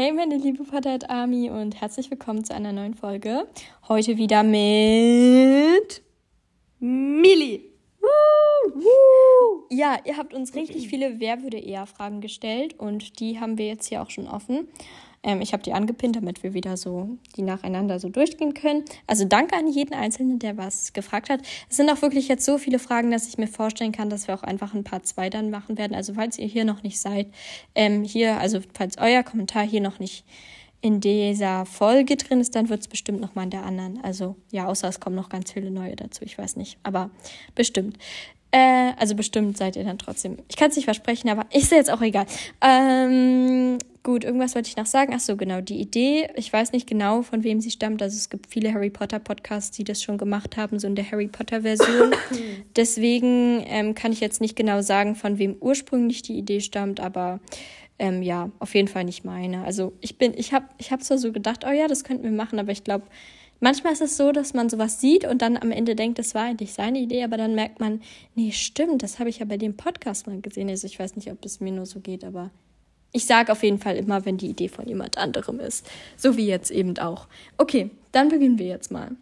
Hey, meine liebe Potterhead Army und herzlich willkommen zu einer neuen Folge. Heute wieder mit Mili. Ja, ihr habt uns richtig viele Wer würde eher Fragen gestellt und die haben wir jetzt hier auch schon offen. Ähm, ich habe die angepinnt, damit wir wieder so die nacheinander so durchgehen können. Also danke an jeden Einzelnen, der was gefragt hat. Es sind auch wirklich jetzt so viele Fragen, dass ich mir vorstellen kann, dass wir auch einfach ein paar zwei dann machen werden. Also falls ihr hier noch nicht seid, ähm, hier, also falls euer Kommentar hier noch nicht in dieser Folge drin ist, dann wird es bestimmt noch mal in der anderen. Also ja, außer es kommen noch ganz viele neue dazu. Ich weiß nicht, aber bestimmt. Äh, also bestimmt seid ihr dann trotzdem. Ich kann es nicht versprechen, aber ist jetzt auch egal. Ähm, gut, irgendwas wollte ich noch sagen. Ach so, genau, die Idee. Ich weiß nicht genau, von wem sie stammt. Also es gibt viele Harry Potter Podcasts, die das schon gemacht haben, so in der Harry Potter Version. Deswegen ähm, kann ich jetzt nicht genau sagen, von wem ursprünglich die Idee stammt, aber ähm, ja, auf jeden Fall nicht meine. Also ich bin, ich habe, ich habe zwar so gedacht, oh ja, das könnten wir machen, aber ich glaube, Manchmal ist es so, dass man sowas sieht und dann am Ende denkt, das war eigentlich seine Idee, aber dann merkt man, nee, stimmt, das habe ich ja bei dem Podcast mal gesehen. Also ich weiß nicht, ob es mir nur so geht, aber ich sage auf jeden Fall immer, wenn die Idee von jemand anderem ist. So wie jetzt eben auch. Okay, dann beginnen wir jetzt mal.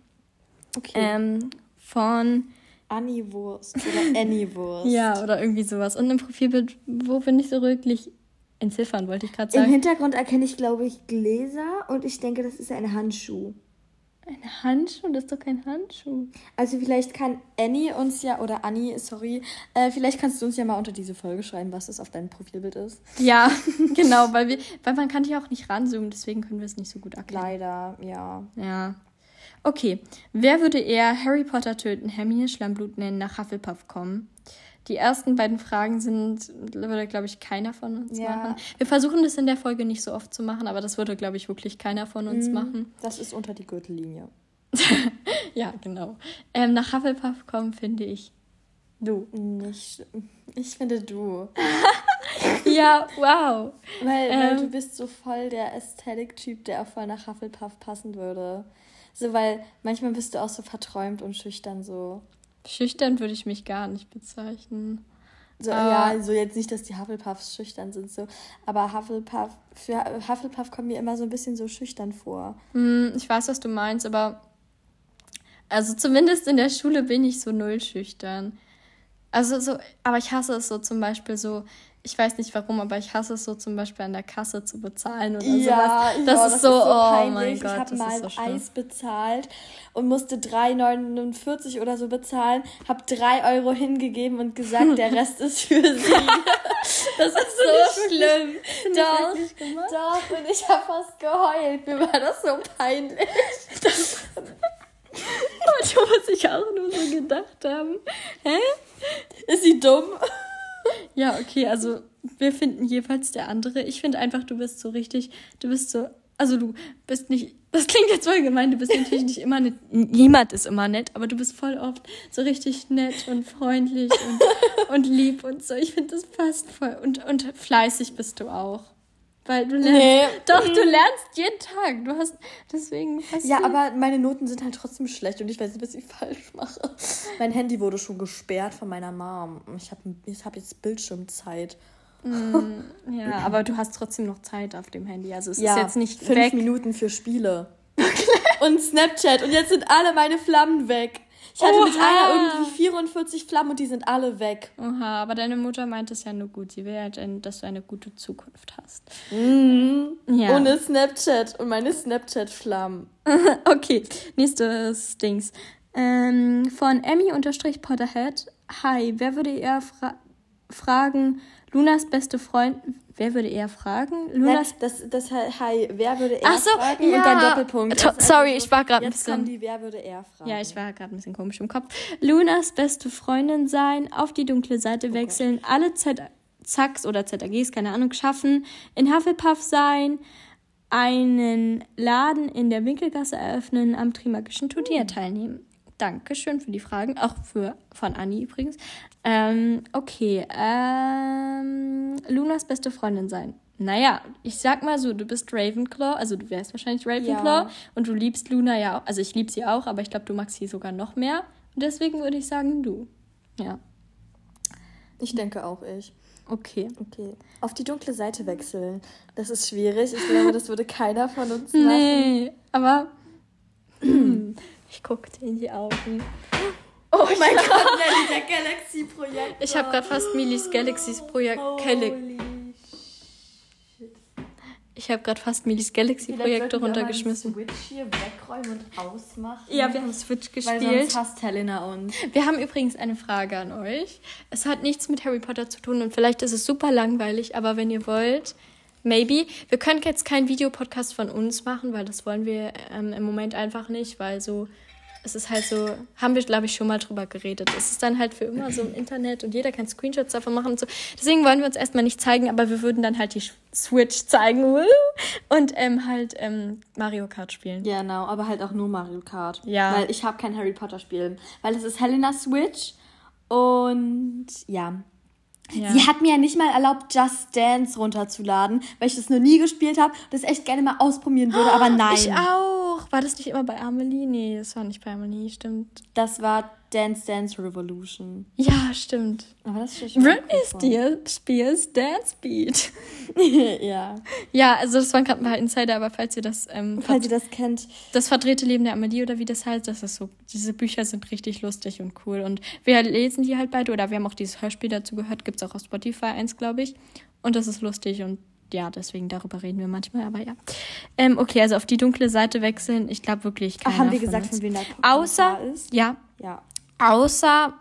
Okay. Ähm, von Annie Wurst oder Annie Wurst. ja, oder irgendwie sowas. Und im Profilbild, wo bin ich so wirklich entziffern, wollte ich gerade sagen. Im Hintergrund erkenne ich, glaube ich, Gläser und ich denke, das ist ein Handschuh. Ein Handschuh? Das ist doch kein Handschuh. Also vielleicht kann Annie uns ja, oder Annie, sorry, äh, vielleicht kannst du uns ja mal unter diese Folge schreiben, was das auf deinem Profilbild ist. Ja, genau, weil wir, weil man kann hier auch nicht ranzoomen, deswegen können wir es nicht so gut erklären. Leider, ja. Ja. Okay, wer würde eher Harry Potter töten, Hermine Schlammblut nennen, nach Hufflepuff kommen? Die ersten beiden Fragen sind, würde, glaube ich, keiner von uns ja. machen. Wir versuchen das in der Folge nicht so oft zu machen, aber das würde, glaube ich, wirklich keiner von uns mhm. machen. Das ist unter die Gürtellinie. ja, genau. Ähm, nach Hufflepuff kommen, finde ich. Du. Nicht. Ich finde du. ja, wow. Weil, ähm, weil du bist so voll der Ästhetik-Typ, der auch voll nach Hufflepuff passen würde. So, weil manchmal bist du auch so verträumt und schüchtern so. Schüchtern würde ich mich gar nicht bezeichnen. So, ja, so jetzt nicht, dass die Hufflepuffs schüchtern sind, so. Aber Hufflepuff, für Hufflepuff kommen mir immer so ein bisschen so schüchtern vor. Hm, ich weiß, was du meinst, aber also zumindest in der Schule bin ich so null schüchtern. Also so, aber ich hasse es so zum Beispiel so, ich weiß nicht warum, aber ich hasse es so zum Beispiel an der Kasse zu bezahlen oder ja, sowas. Das, oh, ist, das so, ist so, oh peinlich. mein Gott, ich habe mal so Eis bezahlt und musste 3,49 oder so bezahlen, habe 3 Euro hingegeben und gesagt, der Rest ist für sie. Das ist so schlimm. Doch, doch, und ich habe fast geheult. Mir war das so peinlich. Das, Manchmal muss ich auch nur so gedacht haben. Hä? Ist sie dumm? Ja, okay, also wir finden jeweils der andere. Ich finde einfach, du bist so richtig, du bist so, also du bist nicht, das klingt jetzt voll gemein, du bist natürlich nicht immer nett, niemand ist immer nett, aber du bist voll oft so richtig nett und freundlich und, und lieb und so. Ich finde, das passt voll. Und, und fleißig bist du auch. Weil du lernst. Nee. Doch, du lernst jeden Tag. Du hast. Deswegen Ja, aber meine Noten sind halt trotzdem schlecht und ich weiß nicht, was ich falsch mache. Mein Handy wurde schon gesperrt von meiner Mom. Ich habe ich hab jetzt Bildschirmzeit. Mm, ja, aber du hast trotzdem noch Zeit auf dem Handy. Also es ja, ist jetzt nicht fünf weg. Minuten für Spiele. und Snapchat. Und jetzt sind alle meine Flammen weg. Ich hatte Oha. mit einer irgendwie 44 Flammen und die sind alle weg. Oha, aber deine Mutter meint es ja nur gut. Sie will ja, dass du eine gute Zukunft hast. Mhm. Ja. Ohne Snapchat und meine Snapchat-Flammen. okay, nächstes Dings. Ähm, von Emmy-Potterhead. Hi, wer würde eher fra fragen, Lunas beste Freund, wer würde eher fragen? Lunas. Nein, das, das, hi, wer würde eher Ach so, fragen? Ja. Und dann Doppelpunkt. To sorry, also, ich war gerade ein bisschen. Kommen die, wer würde eher fragen? Ja, ich war gerade ein bisschen komisch im Kopf. Lunas beste Freundin sein, auf die dunkle Seite oh wechseln, Gott. alle Z Zacks oder ZAGs, keine Ahnung, schaffen, in Hufflepuff sein, einen Laden in der Winkelgasse eröffnen, am Trimagischen Turnier hm. teilnehmen. Dankeschön für die Fragen, auch für von Anni übrigens. Ähm, okay, ähm, Lunas beste Freundin sein. Naja, ich sag mal so, du bist Ravenclaw, also du wärst wahrscheinlich Ravenclaw ja. und du liebst Luna ja auch. Also ich lieb sie auch, aber ich glaube, du magst sie sogar noch mehr. Und deswegen würde ich sagen, du. Ja. Ich denke auch ich. Okay. Okay. Auf die dunkle Seite wechseln. Das ist schwierig. Ich glaube, das würde keiner von uns machen. Nee, aber ich gucke dir in die Augen. Oh, oh mein Gott, Nelly, der Galaxy-Projekt. Ich habe gerade fast Milis Galaxies-Projekt. Ich habe gerade fast Milis Galaxy-Projekte runtergeschmissen. Wir Switch hier wegräumen und ausmachen. Ja, wir haben Switch gespielt. Weil sonst hasst Helena uns. Wir haben übrigens eine Frage an euch. Es hat nichts mit Harry Potter zu tun und vielleicht ist es super langweilig, aber wenn ihr wollt, maybe. Wir können jetzt keinen Videopodcast von uns machen, weil das wollen wir ähm, im Moment einfach nicht, weil so es ist halt so, haben wir, glaube ich, schon mal drüber geredet. Es ist dann halt für immer so im Internet und jeder kann Screenshots davon machen und so. Deswegen wollen wir uns erstmal nicht zeigen, aber wir würden dann halt die Switch zeigen und ähm, halt ähm, Mario Kart spielen. Ja, genau, aber halt auch nur Mario Kart. Ja. Weil ich habe kein Harry Potter Spiel. Weil es ist Helena Switch und ja, ja. Sie hat mir ja nicht mal erlaubt, Just Dance runterzuladen, weil ich das noch nie gespielt habe, das echt gerne mal ausprobieren würde, aber nein. Ich auch. War das nicht immer bei Amelie? Nee, das war nicht bei Amelie, stimmt. Das war Dance Dance Revolution. Ja, stimmt. Aber das ist schon Britney Spears Dance Beat. ja. Ja, also das waren gerade ein paar Insider, aber falls ihr das ähm, falls ihr das kennt, das verdrehte Leben der Amelie oder wie das heißt, das ist so. Diese Bücher sind richtig lustig und cool und wir lesen die halt beide oder wir haben auch dieses Hörspiel dazu gehört, gibt's auch auf Spotify eins, glaube ich, und das ist lustig und ja, deswegen darüber reden wir manchmal, aber ja. Ähm, okay, also auf die dunkle Seite wechseln, ich glaube wirklich keiner Ach, haben wir gesagt, von wem der Außer, ist? ja, ja. Außer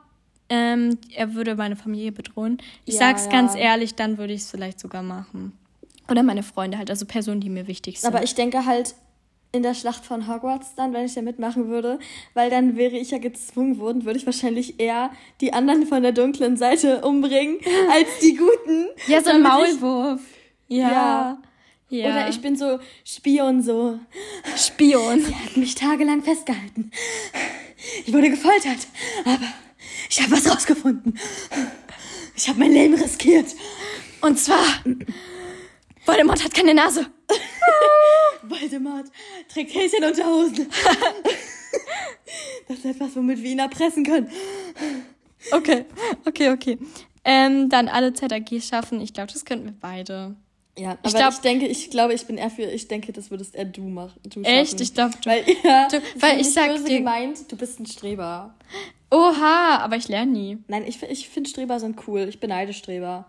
ähm, er würde meine Familie bedrohen. Ich ja, sag's ja. ganz ehrlich, dann würde ich es vielleicht sogar machen. Oder meine Freunde halt, also Personen, die mir wichtig sind. Aber ich denke halt in der Schlacht von Hogwarts dann, wenn ich da mitmachen würde, weil dann wäre ich ja gezwungen worden, würde ich wahrscheinlich eher die anderen von der dunklen Seite umbringen als die guten. Ja, so ein Maulwurf. Ich, ja. ja. Ja. Oder ich bin so Spion, so. Spion. Sie hat mich tagelang festgehalten. Ich wurde gefoltert. Aber ich habe was rausgefunden. Ich habe mein Leben riskiert. Und zwar, Voldemort hat keine Nase. Voldemort trägt Häschenunterhosen. das ist etwas, womit wir ihn erpressen können. Okay, okay, okay. Ähm, dann alle ZAG schaffen. Ich glaube, das könnten wir beide. Ja, aber ich, glaub, ich denke, ich glaube, ich bin eher für, ich denke, das würdest eher du machen. Du echt? Ich glaube, du. Weil, ja, du, weil ich sag dir. gemeint, du bist ein Streber. Oha, aber ich lerne nie. Nein, ich, ich finde Streber sind cool. Ich beneide Streber.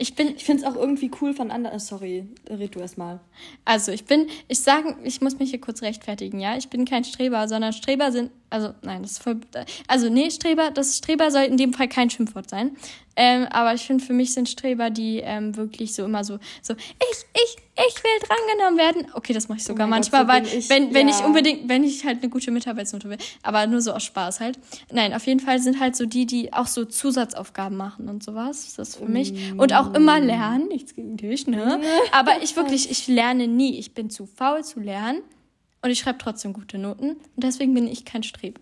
Ich bin. Ich finde es auch irgendwie cool von anderen. Oh, sorry, red du erst mal. Also, ich bin, ich sagen, ich muss mich hier kurz rechtfertigen, ja. Ich bin kein Streber, sondern Streber sind, also, nein, das ist voll, also, nee, Streber, das Streber soll in dem Fall kein Schimpfwort sein. Ähm, aber ich finde, für mich sind Streber, die ähm, wirklich so immer so, so, ich, ich, ich will drangenommen werden. Okay, das mache ich sogar oh manchmal, Gott, so weil, ich, wenn, wenn ja. ich unbedingt, wenn ich halt eine gute Mitarbeitsnote will, aber nur so aus Spaß halt. Nein, auf jeden Fall sind halt so die, die auch so Zusatzaufgaben machen und sowas. Das ist das für mich. Mm. Und auch immer lernen. Nichts gegen dich, ne? aber ich wirklich, ich lerne nie. Ich bin zu faul zu lernen. Und ich schreibe trotzdem gute Noten. Und deswegen bin ich kein Streber.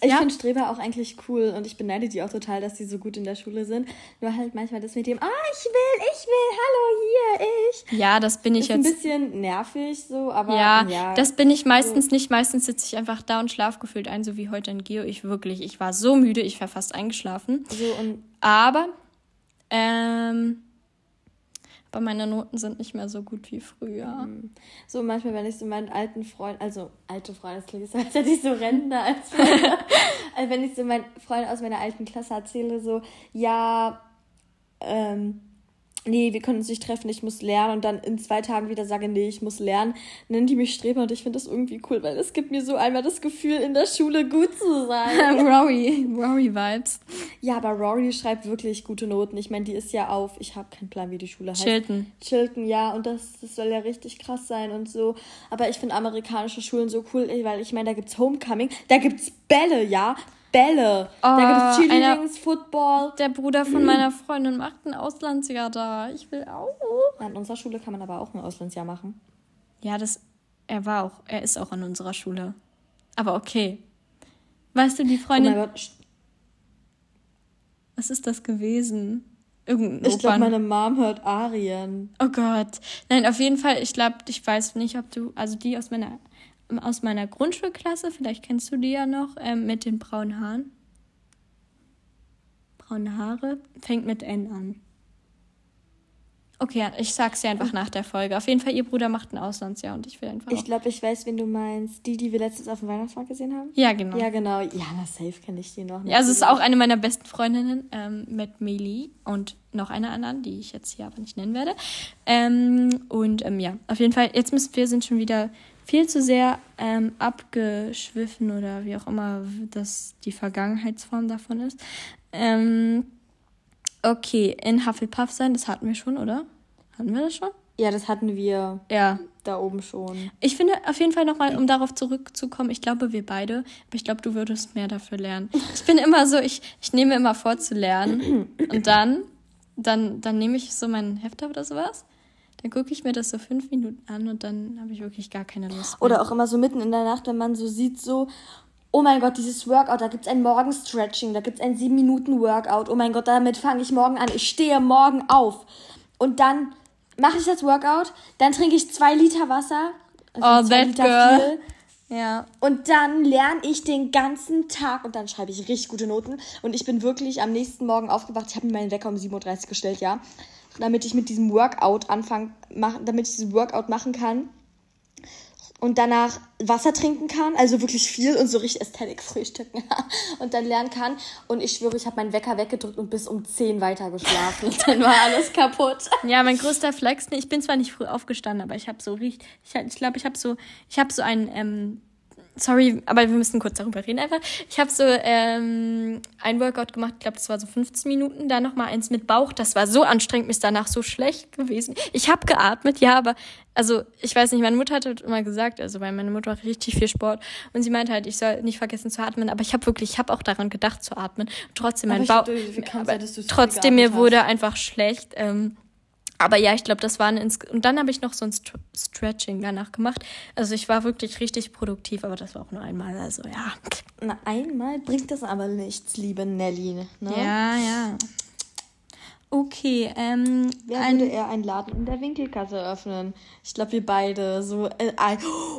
Ich ja? finde Streber auch eigentlich cool und ich beneide die auch total, dass die so gut in der Schule sind. Nur halt manchmal das mit dem, ah, oh, ich will, ich will, hallo, hier, ich. Ja, das bin ich ist jetzt. Ein bisschen nervig so, aber. Ja, ja das bin ich meistens so. nicht. Meistens sitze ich einfach da und schlaf gefühlt ein, so wie heute in Geo. Ich wirklich, ich war so müde, ich war fast eingeschlafen. So und. Aber, ähm, aber meine Noten sind nicht mehr so gut wie früher. Mhm. So manchmal, wenn ich so meinen alten Freund, also alte Freunde, das klingt so, als hätte ich so Rentner als also wenn ich so meinen Freund aus meiner alten Klasse erzähle, so, ja, ähm, nee, wir können uns nicht treffen, ich muss lernen und dann in zwei Tagen wieder sage, nee, ich muss lernen, nennen die mich Streber und ich finde das irgendwie cool, weil es gibt mir so einmal das Gefühl, in der Schule gut zu sein. Rory, Rory-Vibes. Ja, aber Rory schreibt wirklich gute Noten. Ich meine, die ist ja auf, ich habe keinen Plan, wie die Schule heißt. Chilton. Chilton, ja, und das, das soll ja richtig krass sein und so. Aber ich finde amerikanische Schulen so cool, weil ich meine, da gibt's Homecoming, da gibt's Bälle, ja. Bälle. Oh, da gibt es Cheerleadings, Football. Der Bruder von meiner Freundin macht ein Auslandsjahr da. Ich will auch. An unserer Schule kann man aber auch ein Auslandsjahr machen. Ja, das. Er war auch. Er ist auch an unserer Schule. Aber okay. Weißt du, die Freundin. Oh mein Gott. Was ist das gewesen? Irgendein ich glaube, meine Mom hört Arien. Oh Gott. Nein, auf jeden Fall, ich glaube, ich weiß nicht, ob du, also die aus meiner aus meiner Grundschulklasse, vielleicht kennst du die ja noch, ähm, mit den braunen Haaren. Braune Haare, fängt mit N an. Okay, ich sag's dir einfach nach der Folge. Auf jeden Fall, ihr Bruder macht ein Auslandsjahr und ich will einfach. Ich glaube, ich weiß, wen du meinst. Die, die wir letztens auf dem Weihnachtsmarkt gesehen haben? Ja, genau. Ja, genau. Ja, na, safe kenne ich die noch. Ja, also es ist auch eine meiner besten Freundinnen ähm, mit Meli und noch einer anderen, die ich jetzt hier aber nicht nennen werde. Ähm, und ähm, ja, auf jeden Fall, jetzt müssen wir sind schon wieder viel zu sehr ähm, abgeschwiffen oder wie auch immer das die Vergangenheitsform davon ist. Ähm, Okay, in Hufflepuff sein, das hatten wir schon, oder? Hatten wir das schon? Ja, das hatten wir. Ja. Da oben schon. Ich finde auf jeden Fall nochmal, um darauf zurückzukommen, ich glaube, wir beide, aber ich glaube, du würdest mehr dafür lernen. Ich bin immer so, ich, ich nehme immer vor zu lernen und dann, dann, dann nehme ich so meinen Hefter oder sowas. Dann gucke ich mir das so fünf Minuten an und dann habe ich wirklich gar keine Lust mehr. Oder auch immer so mitten in der Nacht, wenn man so sieht, so, oh mein Gott, dieses Workout, da gibt es ein Morgenstretching, da gibt es ein 7-Minuten-Workout. Oh mein Gott, damit fange ich morgen an. Ich stehe morgen auf. Und dann mache ich das Workout, dann trinke ich zwei Liter Wasser. Also oh, that Liter girl. Viel, ja. Und dann lerne ich den ganzen Tag und dann schreibe ich richtig gute Noten. Und ich bin wirklich am nächsten Morgen aufgewacht. Ich habe mir meinen Wecker um 7.30 Uhr gestellt, ja. Damit ich mit diesem Workout anfangen, damit ich diesen Workout machen kann und danach Wasser trinken kann, also wirklich viel und so richtig Ästhetik frühstücken und dann lernen kann. Und ich schwöre, ich habe meinen Wecker weggedrückt und bis um 10 weiter geschlafen. dann war alles kaputt. Ja, mein größter Flex, ich bin zwar nicht früh aufgestanden, aber ich habe so richtig, ich glaube, ich, habe so, ich habe so ein ähm, sorry, aber wir müssen kurz darüber reden einfach. Ich habe so ähm, ein Workout gemacht, ich glaube, das war so 15 Minuten, dann nochmal eins mit Bauch. Das war so anstrengend, mir ist danach so schlecht gewesen. Ich habe geatmet, ja, aber also ich weiß nicht, meine Mutter hat halt immer gesagt, also weil meine Mutter macht richtig viel Sport und sie meinte halt, ich soll nicht vergessen zu atmen, aber ich habe wirklich, ich habe auch daran gedacht zu atmen. Trotzdem mein Bauch, trotzdem mir wurde einfach schlecht. Ähm, aber ja, ich glaube, das war ein Ins und dann habe ich noch so ein St Stretching danach gemacht. Also ich war wirklich richtig produktiv, aber das war auch nur einmal. Also ja. Na, einmal bringt das aber nichts, liebe Nelly. Ne? Ja, ja. Okay, ähm. Wer ein, würde eher einen Laden in der Winkelkasse öffnen? Ich glaube, wir beide. So, äh,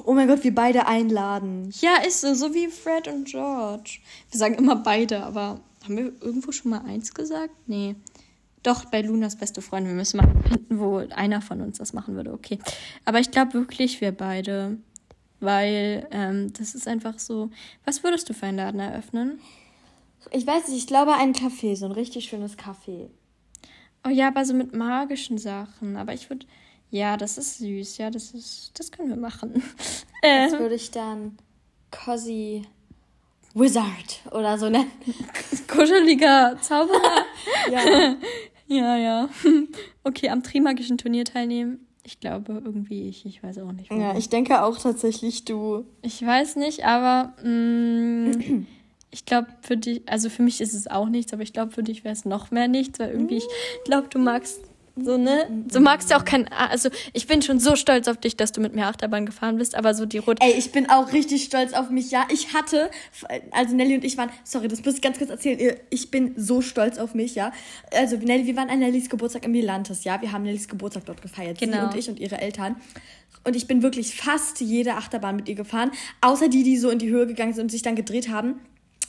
oh mein Gott, wir beide einladen. Ja, ist so, so wie Fred und George. Wir sagen immer beide, aber haben wir irgendwo schon mal eins gesagt? Nee. Doch, bei Lunas beste Freundin. Wir müssen mal finden, wo einer von uns das machen würde. Okay. Aber ich glaube wirklich, wir beide. Weil ähm, das ist einfach so. Was würdest du für einen Laden eröffnen? Ich weiß nicht, ich glaube ein Café, so ein richtig schönes Café. Oh ja, aber so mit magischen Sachen. Aber ich würde. Ja, das ist süß. Ja, das ist. Das können wir machen. Das würde ich dann Cozy Wizard oder so nennen. Kuscheliger Zauberer. ja. Ja, ja. Okay, am Trimagischen Turnier teilnehmen. Ich glaube irgendwie ich, ich weiß auch nicht. Warum. Ja, ich denke auch tatsächlich du. Ich weiß nicht, aber mh, mm, ich glaube für dich, also für mich ist es auch nichts, aber ich glaube für dich wäre es noch mehr nichts, weil irgendwie ich glaube, du magst so, ne? Du magst ja auch kein. Also, ich bin schon so stolz auf dich, dass du mit mir Achterbahn gefahren bist, aber so die Rot. Ey, ich bin auch richtig stolz auf mich, ja. Ich hatte, also Nelly und ich waren, sorry, das muss ich ganz kurz erzählen. Ich bin so stolz auf mich, ja. Also, Nelly, wir waren an Nellys Geburtstag im Milantes, ja. Wir haben Nellys Geburtstag dort gefeiert. Genau. Sie und ich und ihre Eltern. Und ich bin wirklich fast jede Achterbahn mit ihr gefahren, außer die, die so in die Höhe gegangen sind und sich dann gedreht haben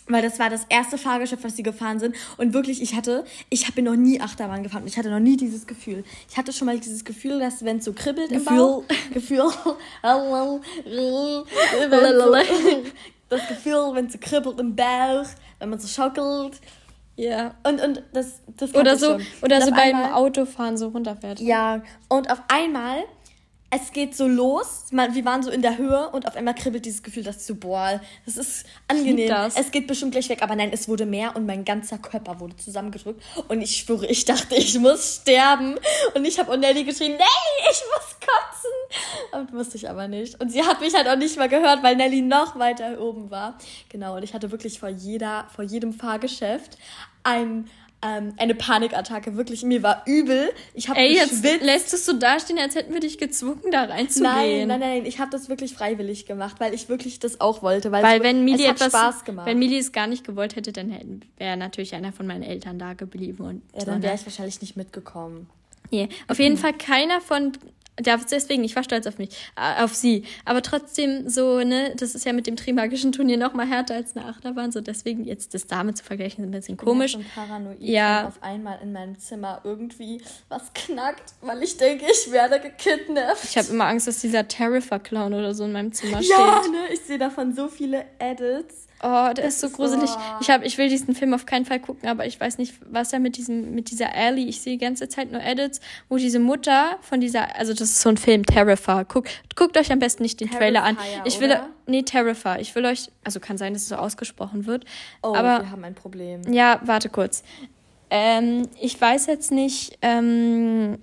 weil das war das erste Fahrgeschäft, was sie gefahren sind. Und wirklich, ich hatte, ich bin noch nie Achterbahn gefahren. Ich hatte noch nie dieses Gefühl. Ich hatte schon mal dieses Gefühl, dass wenn es so kribbelt Gefühl. im Bauch, Gefühl, das Gefühl, wenn es so kribbelt im Bauch, wenn man so schaukelt. Ja. Und, und das, das Oder so, oder so beim einmal, Autofahren so runterfährt. Ja. Und auf einmal es geht so los. Wir waren so in der Höhe und auf einmal kribbelt dieses Gefühl, dass so, boah, das ist angenehm. Das. Es geht bestimmt gleich weg, aber nein, es wurde mehr und mein ganzer Körper wurde zusammengedrückt. Und ich schwöre, ich dachte, ich muss sterben. Und ich habe Nelly geschrien, Nelly, ich muss kotzen. Und musste ich aber nicht. Und sie hat mich halt auch nicht mal gehört, weil Nelly noch weiter oben war. Genau, und ich hatte wirklich vor jeder, vor jedem Fahrgeschäft ein ähm, eine Panikattacke. Wirklich, mir war übel. Ich habe Ey, jetzt lässt du da stehen, als hätten wir dich gezwungen, da reinzugehen. Nein, nein, nein, ich habe das wirklich freiwillig gemacht, weil ich wirklich das auch wollte. Weil, weil es, wenn Mili etwas, Spaß gemacht. Wenn Mili es gar nicht gewollt hätte, dann wäre natürlich einer von meinen Eltern da geblieben. Und ja, dann wäre ich wahrscheinlich nicht mitgekommen. Nee, auf jeden Fall keiner von deswegen, ich war stolz auf mich, äh, auf sie. Aber trotzdem so, ne, das ist ja mit dem Trimagischen Turnier noch mal härter als eine Achterbahn. So deswegen jetzt das damit zu vergleichen, ist ein bisschen komisch. Ich bin paranoid, ja. auf einmal in meinem Zimmer irgendwie was knackt, weil ich denke, ich werde gekidnappt. Ich habe immer Angst, dass dieser Terrifier-Clown oder so in meinem Zimmer steht. Ja, ne, ich sehe davon so viele Edits. Oh, der ist so gruselig. So. Ich, hab, ich will diesen Film auf keinen Fall gucken, aber ich weiß nicht, was da mit diesem, mit dieser Ellie. Ich sehe die ganze Zeit nur Edits, wo diese Mutter von dieser, also das ist so ein Film, Terrifier. Guckt, guckt euch am besten nicht den Terrifier, Trailer an. Ich will, oder? nee, Terrifier. Ich will euch, also kann sein, dass es so ausgesprochen wird. Oh, aber, wir haben ein Problem. Ja, warte kurz. Ähm, ich weiß jetzt nicht, ähm,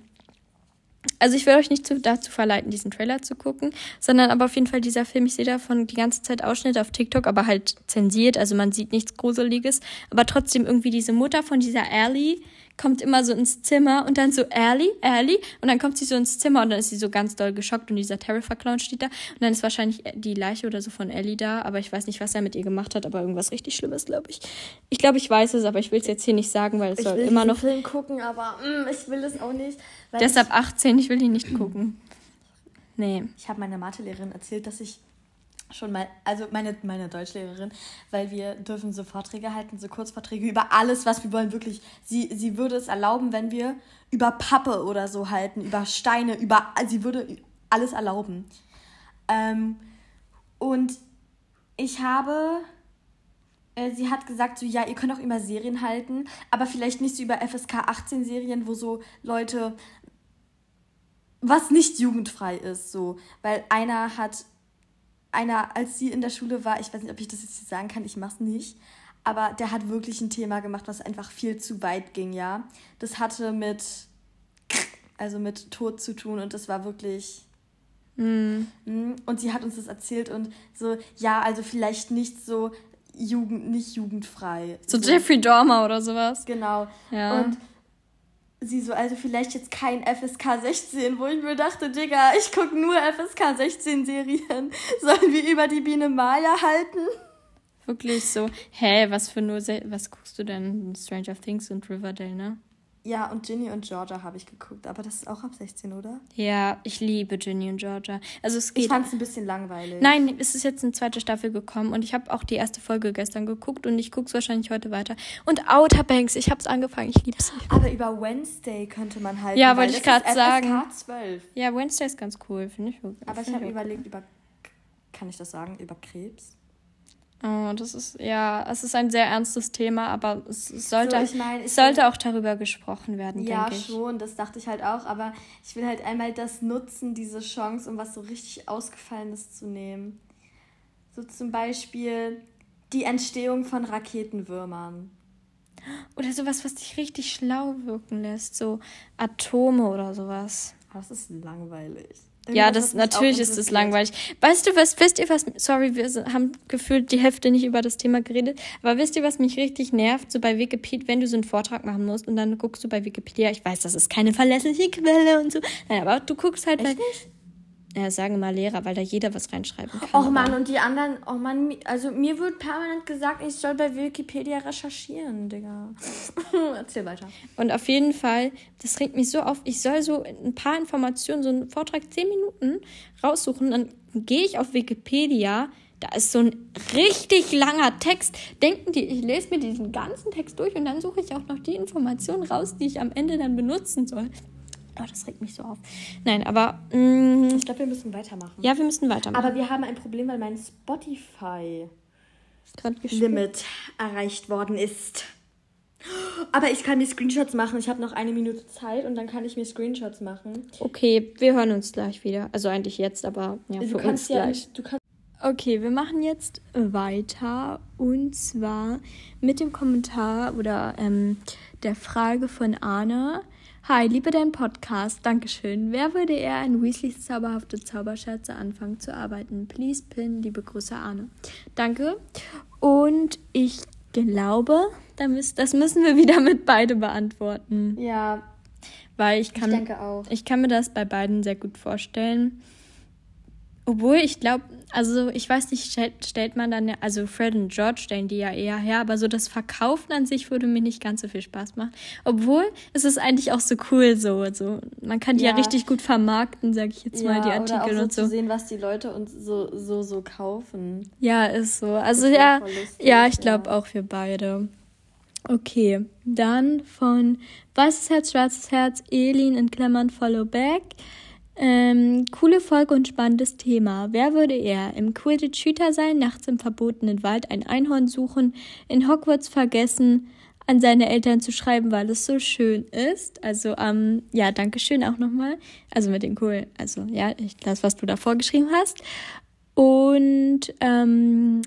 also ich will euch nicht zu, dazu verleiten, diesen Trailer zu gucken, sondern aber auf jeden Fall dieser Film, ich sehe davon die ganze Zeit Ausschnitte auf TikTok, aber halt zensiert, also man sieht nichts Gruseliges, aber trotzdem irgendwie diese Mutter von dieser Ellie, kommt immer so ins Zimmer und dann so Ellie, Ellie und dann kommt sie so ins Zimmer und dann ist sie so ganz doll geschockt und dieser Terrifier-Clown steht da und dann ist wahrscheinlich die Leiche oder so von Ellie da, aber ich weiß nicht, was er mit ihr gemacht hat, aber irgendwas richtig Schlimmes, glaube ich. Ich glaube, ich weiß es, aber ich will es jetzt hier nicht sagen, weil es soll immer noch... Ich will den Film gucken, aber mm, ich will es auch nicht. Deshalb 18, ich will ihn nicht gucken. Nee. Ich habe meiner Mathelehrerin erzählt, dass ich schon mal, also meine, meine Deutschlehrerin, weil wir dürfen so Vorträge halten, so Kurzvorträge über alles, was wir wollen, wirklich. Sie, sie würde es erlauben, wenn wir über Pappe oder so halten, über Steine, über, sie würde alles erlauben. Ähm, und ich habe, äh, sie hat gesagt, so, ja, ihr könnt auch immer Serien halten, aber vielleicht nicht so über FSK 18 Serien, wo so Leute, was nicht jugendfrei ist, so, weil einer hat einer, als sie in der Schule war, ich weiß nicht, ob ich das jetzt sagen kann, ich mach's nicht, aber der hat wirklich ein Thema gemacht, was einfach viel zu weit ging, ja. Das hatte mit, also mit Tod zu tun und das war wirklich. Mm. Und sie hat uns das erzählt und so, ja, also vielleicht nicht so Jugend, nicht jugendfrei. So, so. Jeffrey Dormer oder sowas. Genau. Ja. Und sie so, also vielleicht jetzt kein FSK 16, wo ich mir dachte, Digga, ich gucke nur FSK 16 Serien. Sollen wir über die Biene Maya halten? Wirklich so, hä, was für nur, was guckst du denn? Stranger Things und Riverdale, ne? Ja, und Ginny und Georgia habe ich geguckt, aber das ist auch ab 16, oder? Ja, ich liebe Ginny und Georgia. Also es geht. Ich fand es ein bisschen langweilig. Nein, es ist jetzt eine zweite Staffel gekommen und ich habe auch die erste Folge gestern geguckt und ich gucke es wahrscheinlich heute weiter. Und Outer Banks, ich habe es angefangen, ich liebe es. Aber über Wednesday könnte man halt. Ja, wollte ich gerade sagen. 12. Ja, Wednesday ist ganz cool, finde ich. Aber ich habe überlegt, über. Kann ich das sagen? Über Krebs? Oh, das ist, ja, es ist ein sehr ernstes Thema, aber es sollte, so, ich mein, ich sollte will, auch darüber gesprochen werden, ja, denke ich. Ja, schon, das dachte ich halt auch, aber ich will halt einmal das nutzen, diese Chance, um was so richtig Ausgefallenes zu nehmen. So zum Beispiel die Entstehung von Raketenwürmern. Oder sowas, was dich richtig schlau wirken lässt, so Atome oder sowas. Das ist langweilig. Ja, das natürlich ist es langweilig. Weißt du was, wisst ihr was, sorry, wir haben gefühlt die Hälfte nicht über das Thema geredet, aber wisst ihr, was mich richtig nervt, so bei Wikipedia, wenn du so einen Vortrag machen musst und dann guckst du bei Wikipedia, ich weiß, das ist keine verlässliche Quelle und so, nein, aber du guckst halt Echt bei, nicht? Ja, sagen mal Lehrer, weil da jeder was reinschreiben kann. Och Mann, und die anderen, oh Mann, also mir wird permanent gesagt, ich soll bei Wikipedia recherchieren, Digga. Erzähl weiter. Und auf jeden Fall, das regt mich so auf, ich soll so ein paar Informationen, so einen Vortrag zehn Minuten raussuchen, dann gehe ich auf Wikipedia, da ist so ein richtig langer Text. Denken die, ich lese mir diesen ganzen Text durch und dann suche ich auch noch die Informationen raus, die ich am Ende dann benutzen soll. Oh, das regt mich so auf. Nein, aber. Mm, ich glaube, wir müssen weitermachen. Ja, wir müssen weitermachen. Aber wir haben ein Problem, weil mein Spotify-Limit erreicht worden ist. Aber ich kann mir Screenshots machen. Ich habe noch eine Minute Zeit und dann kann ich mir Screenshots machen. Okay, wir hören uns gleich wieder. Also eigentlich jetzt, aber ja, du für uns ja, gleich. Du kannst okay, wir machen jetzt weiter und zwar mit dem Kommentar oder ähm, der Frage von Arne. Hi, liebe deinen Podcast. Dankeschön. Wer würde eher in Weasleys zauberhafte Zauberscherze anfangen zu arbeiten? Please pin, liebe Grüße, Arne. Danke. Und ich glaube, das müssen wir wieder mit beide beantworten. Ja. Weil ich kann, ich denke auch. Ich kann mir das bei beiden sehr gut vorstellen. Obwohl, ich glaube, also ich weiß nicht, stellt, stellt man dann, also Fred und George stellen die ja eher her, aber so das Verkaufen an sich würde mir nicht ganz so viel Spaß machen. Obwohl, es ist eigentlich auch so cool so. Also man kann die ja, ja richtig gut vermarkten, sag ich jetzt ja, mal, die Artikel oder auch so und so. zu sehen, was die Leute uns so, so, so kaufen. Ja, ist so. Also ja, ja, ich glaube ja. auch für beide. Okay, dann von Weißes Herz, Schwarzes Herz, Elin in Klammern Follow Back. Ähm, coole Folge und spannendes Thema. Wer würde eher im Quidditch Hüter sein, nachts im verbotenen Wald ein Einhorn suchen, in Hogwarts vergessen, an seine Eltern zu schreiben, weil es so schön ist? Also, ähm, ja, danke schön auch nochmal. Also mit dem cool, also ja, ich, das, was du da vorgeschrieben hast. Und ähm,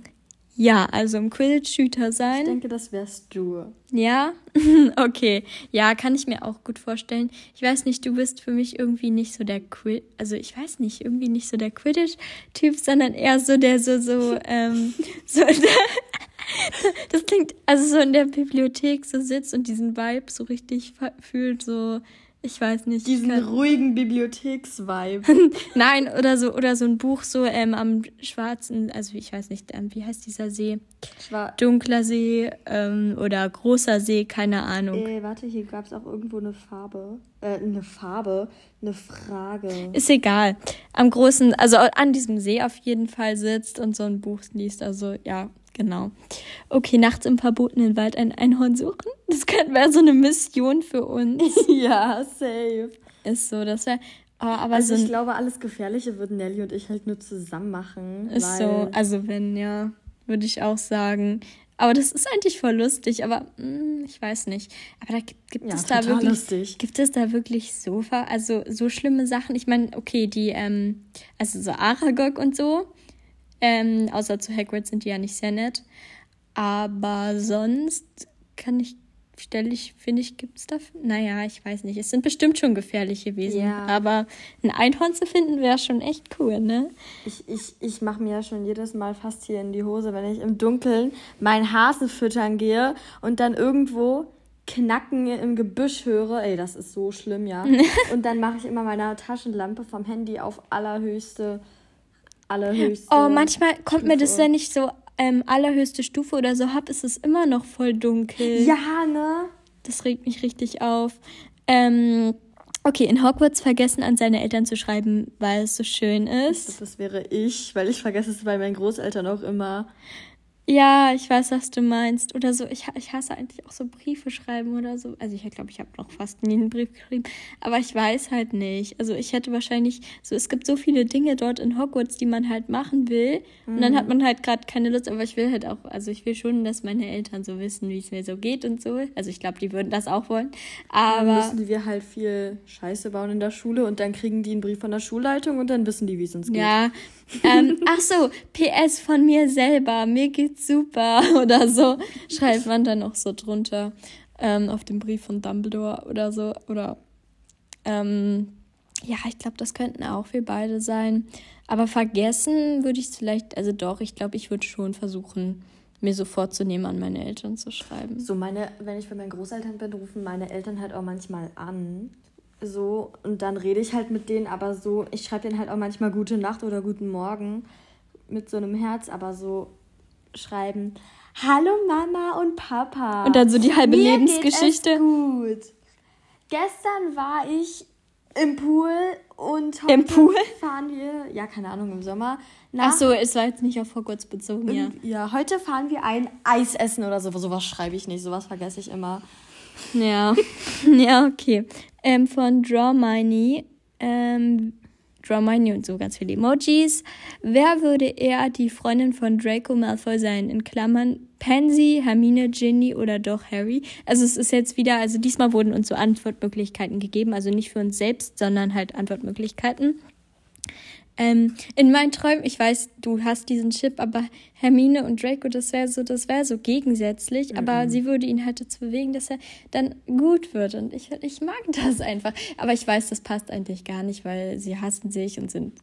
ja, also im Quidditch-Shooter sein. Ich denke, das wärst du. Ja? okay. Ja, kann ich mir auch gut vorstellen. Ich weiß nicht, du bist für mich irgendwie nicht so der Quidditch, also ich weiß nicht, irgendwie nicht so der Quidditch-Typ, sondern eher so der so, so, ähm, so, das klingt, also so in der Bibliothek so sitzt und diesen Vibe so richtig fühlt, so, ich weiß nicht. Diesen kann... ruhigen Bibliotheksvibe. Nein, oder so, oder so ein Buch so ähm, am schwarzen, also ich weiß nicht, ähm, wie heißt dieser See? Schwar Dunkler See ähm, oder großer See, keine Ahnung. Äh, warte, hier gab es auch irgendwo eine Farbe. Äh, eine Farbe, eine Frage. Ist egal. Am großen, also an diesem See auf jeden Fall sitzt und so ein Buch liest. Also ja, Genau. Okay, nachts im verbotenen Wald ein Einhorn suchen. Das könnte wäre so eine Mission für uns. ja, safe. Ist so, das wäre. Oh, aber also so ich glaube, alles Gefährliche würden Nelly und ich halt nur zusammen machen. Ist so, also wenn, ja, würde ich auch sagen. Aber das ist eigentlich voll lustig, aber mh, hm, ich weiß nicht. Aber da gibt, gibt ja, es da wirklich. Lustig. Gibt es da wirklich so, also so schlimme Sachen? Ich meine, okay, die, ähm, also so Aragog und so, ähm, außer zu Hagrid sind die ja nicht sehr nett. Aber sonst kann ich, stelle ich, finde ich, gibt es da. Naja, ich weiß nicht. Es sind bestimmt schon gefährliche Wesen. Ja. Aber ein Einhorn zu finden wäre schon echt cool, ne? Ich, ich, ich mache mir ja schon jedes Mal fast hier in die Hose, wenn ich im Dunkeln meinen Hasen füttern gehe und dann irgendwo Knacken im Gebüsch höre, ey, das ist so schlimm, ja. und dann mache ich immer meine Taschenlampe vom Handy auf allerhöchste allerhöchste. Oh, manchmal kommt Stufe. mir das, wenn ich so ähm, allerhöchste Stufe oder so habe, ist es immer noch voll dunkel. Ja, ne? Das regt mich richtig auf. Ähm, okay, in Hogwarts vergessen an seine Eltern zu schreiben, weil es so schön ist. Das, das wäre ich, weil ich vergesse es bei meinen Großeltern auch immer. Ja, ich weiß, was du meinst. Oder so, ich, ich hasse eigentlich auch so Briefe schreiben oder so. Also ich glaube, ich habe noch fast nie einen Brief geschrieben. Aber ich weiß halt nicht. Also ich hätte wahrscheinlich, so es gibt so viele Dinge dort in Hogwarts, die man halt machen will. Mhm. Und dann hat mhm. man halt gerade keine Lust. Aber ich will halt auch, also ich will schon, dass meine Eltern so wissen, wie es mir so geht und so. Also ich glaube, die würden das auch wollen. Aber dann müssen wir halt viel Scheiße bauen in der Schule und dann kriegen die einen Brief von der Schulleitung und dann wissen die, wie es uns geht. Ja. Ähm, ach so, PS von mir selber. Mir geht's super oder so, schreibt man dann auch so drunter ähm, auf dem Brief von Dumbledore oder so. Oder ähm, ja, ich glaube, das könnten auch wir beide sein. Aber vergessen würde ich es vielleicht, also doch, ich glaube, ich würde schon versuchen, mir so vorzunehmen, an meine Eltern zu schreiben. So, meine, wenn ich bei meinen Großeltern bin, rufen meine Eltern halt auch manchmal an. So, und dann rede ich halt mit denen, aber so, ich schreibe denen halt auch manchmal gute Nacht oder guten Morgen mit so einem Herz, aber so, schreiben, Hallo Mama und Papa. Und dann so die halbe Mir Lebensgeschichte. Geht es gut. Gestern war ich im Pool und heute Im Pool? fahren wir, ja, keine Ahnung, im Sommer. Nach, Ach so, es war jetzt nicht auf Hogwarts bezogen, ja. Ja, heute fahren wir ein Eis essen oder so. Sowas schreibe ich nicht, sowas vergesse ich immer. Ja, ja, okay. Ähm, von Draw Miney. Ähm, Hermione und so ganz viele Emojis. Wer würde eher die Freundin von Draco Malfoy sein? In Klammern Pansy, Hermine, Ginny oder doch Harry? Also es ist jetzt wieder, also diesmal wurden uns so Antwortmöglichkeiten gegeben, also nicht für uns selbst, sondern halt Antwortmöglichkeiten. Ähm, in meinen Träumen, ich weiß, du hast diesen Chip, aber Hermine und Draco, das wäre so, das wäre so gegensätzlich, mhm. aber sie würde ihn halt dazu bewegen, dass er dann gut wird und ich, ich mag das einfach. Aber ich weiß, das passt eigentlich gar nicht, weil sie hassen sich und sind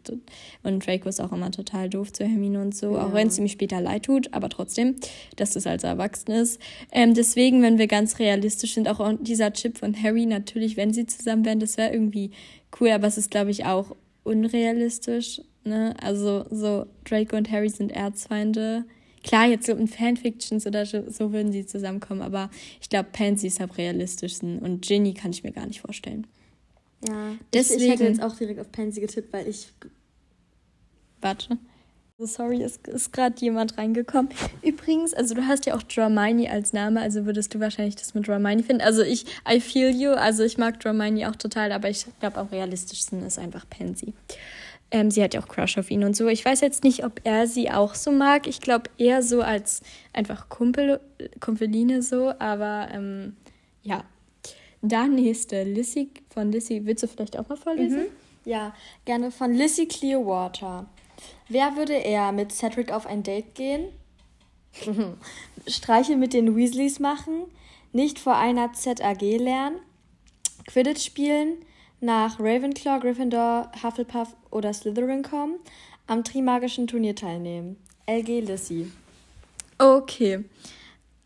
und Draco ist auch immer total doof zu Hermine und so, ja. auch wenn es ihm später leid tut, aber trotzdem, dass es als erwachsen ist. Ähm, deswegen, wenn wir ganz realistisch sind, auch dieser Chip von Harry, natürlich, wenn sie zusammen wären, das wäre irgendwie cool, aber es ist, glaube ich, auch unrealistisch. ne? Also so Draco und Harry sind Erzfeinde. Klar, jetzt so in Fanfictions oder so würden sie zusammenkommen, aber ich glaube, Pansy ist am realistischsten und Ginny kann ich mir gar nicht vorstellen. Ja, Deswegen, ich, ich hätte jetzt auch direkt auf Pansy getippt, weil ich. Warte. Sorry, es ist gerade jemand reingekommen. Übrigens, also du hast ja auch Dramini als Name, also würdest du wahrscheinlich das mit Dramini finden. Also ich, I feel you, also ich mag Dramini auch total, aber ich glaube am realistischsten ist einfach Pansy. Ähm, sie hat ja auch Crush auf ihn und so. Ich weiß jetzt nicht, ob er sie auch so mag. Ich glaube eher so als einfach Kumpel, Kumpeline so, aber ähm, ja. Dann nächste, Lissy von Lissy. Willst du vielleicht auch mal vorlesen? Mhm. Ja, gerne von Lissy Clearwater. Wer würde eher mit Cedric auf ein Date gehen? Streiche mit den Weasleys machen? Nicht vor einer ZAG lernen? Quidditch spielen? Nach Ravenclaw, Gryffindor, Hufflepuff oder Slytherin kommen? Am Trimagischen Turnier teilnehmen? LG Lissy. Okay.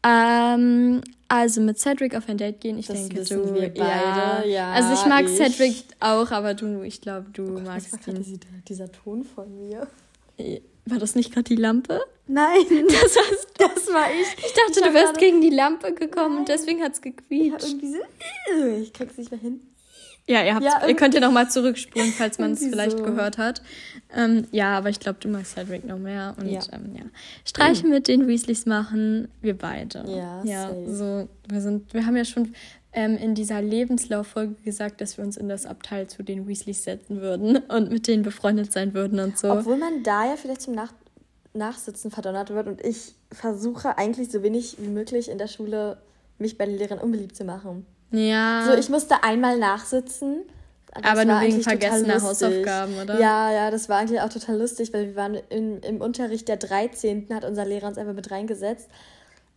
Ähm, also mit Cedric auf ein Date gehen, ich das denke, du. Wir beide. Ja. ja also ich mag ich. Cedric auch, aber du, ich glaube, du oh, magst ihn. Dieser, dieser Ton von mir. War das nicht gerade die Lampe? Nein, das, war's, das war ich. Ich dachte, ich du wärst gegen die Lampe gekommen Nein. und deswegen hat es gequietscht. Ja, irgendwie so, ich krieg's nicht mehr hin. Ja, ihr, habt, ja, ihr könnt ja nochmal zurückspulen, falls man es vielleicht so. gehört hat. Ähm, ja, aber ich glaube, du magst Cedric noch mehr. Und ja, ähm, ja. Streiche mhm. mit den Weasleys machen, wir beide. Ja, ja so, wir sind, wir haben ja schon ähm, in dieser Lebenslauffolge gesagt, dass wir uns in das Abteil zu den Weasleys setzen würden und mit denen befreundet sein würden und so. Obwohl man da ja vielleicht zum Nach Nachsitzen verdonnert wird und ich versuche eigentlich so wenig wie möglich in der Schule mich bei den Lehrern unbeliebt zu machen. Ja. So, ich musste einmal nachsitzen. Das aber nur wegen vergessener Hausaufgaben, oder? Ja, ja, das war eigentlich auch total lustig, weil wir waren in, im Unterricht der 13. hat unser Lehrer uns einfach mit reingesetzt.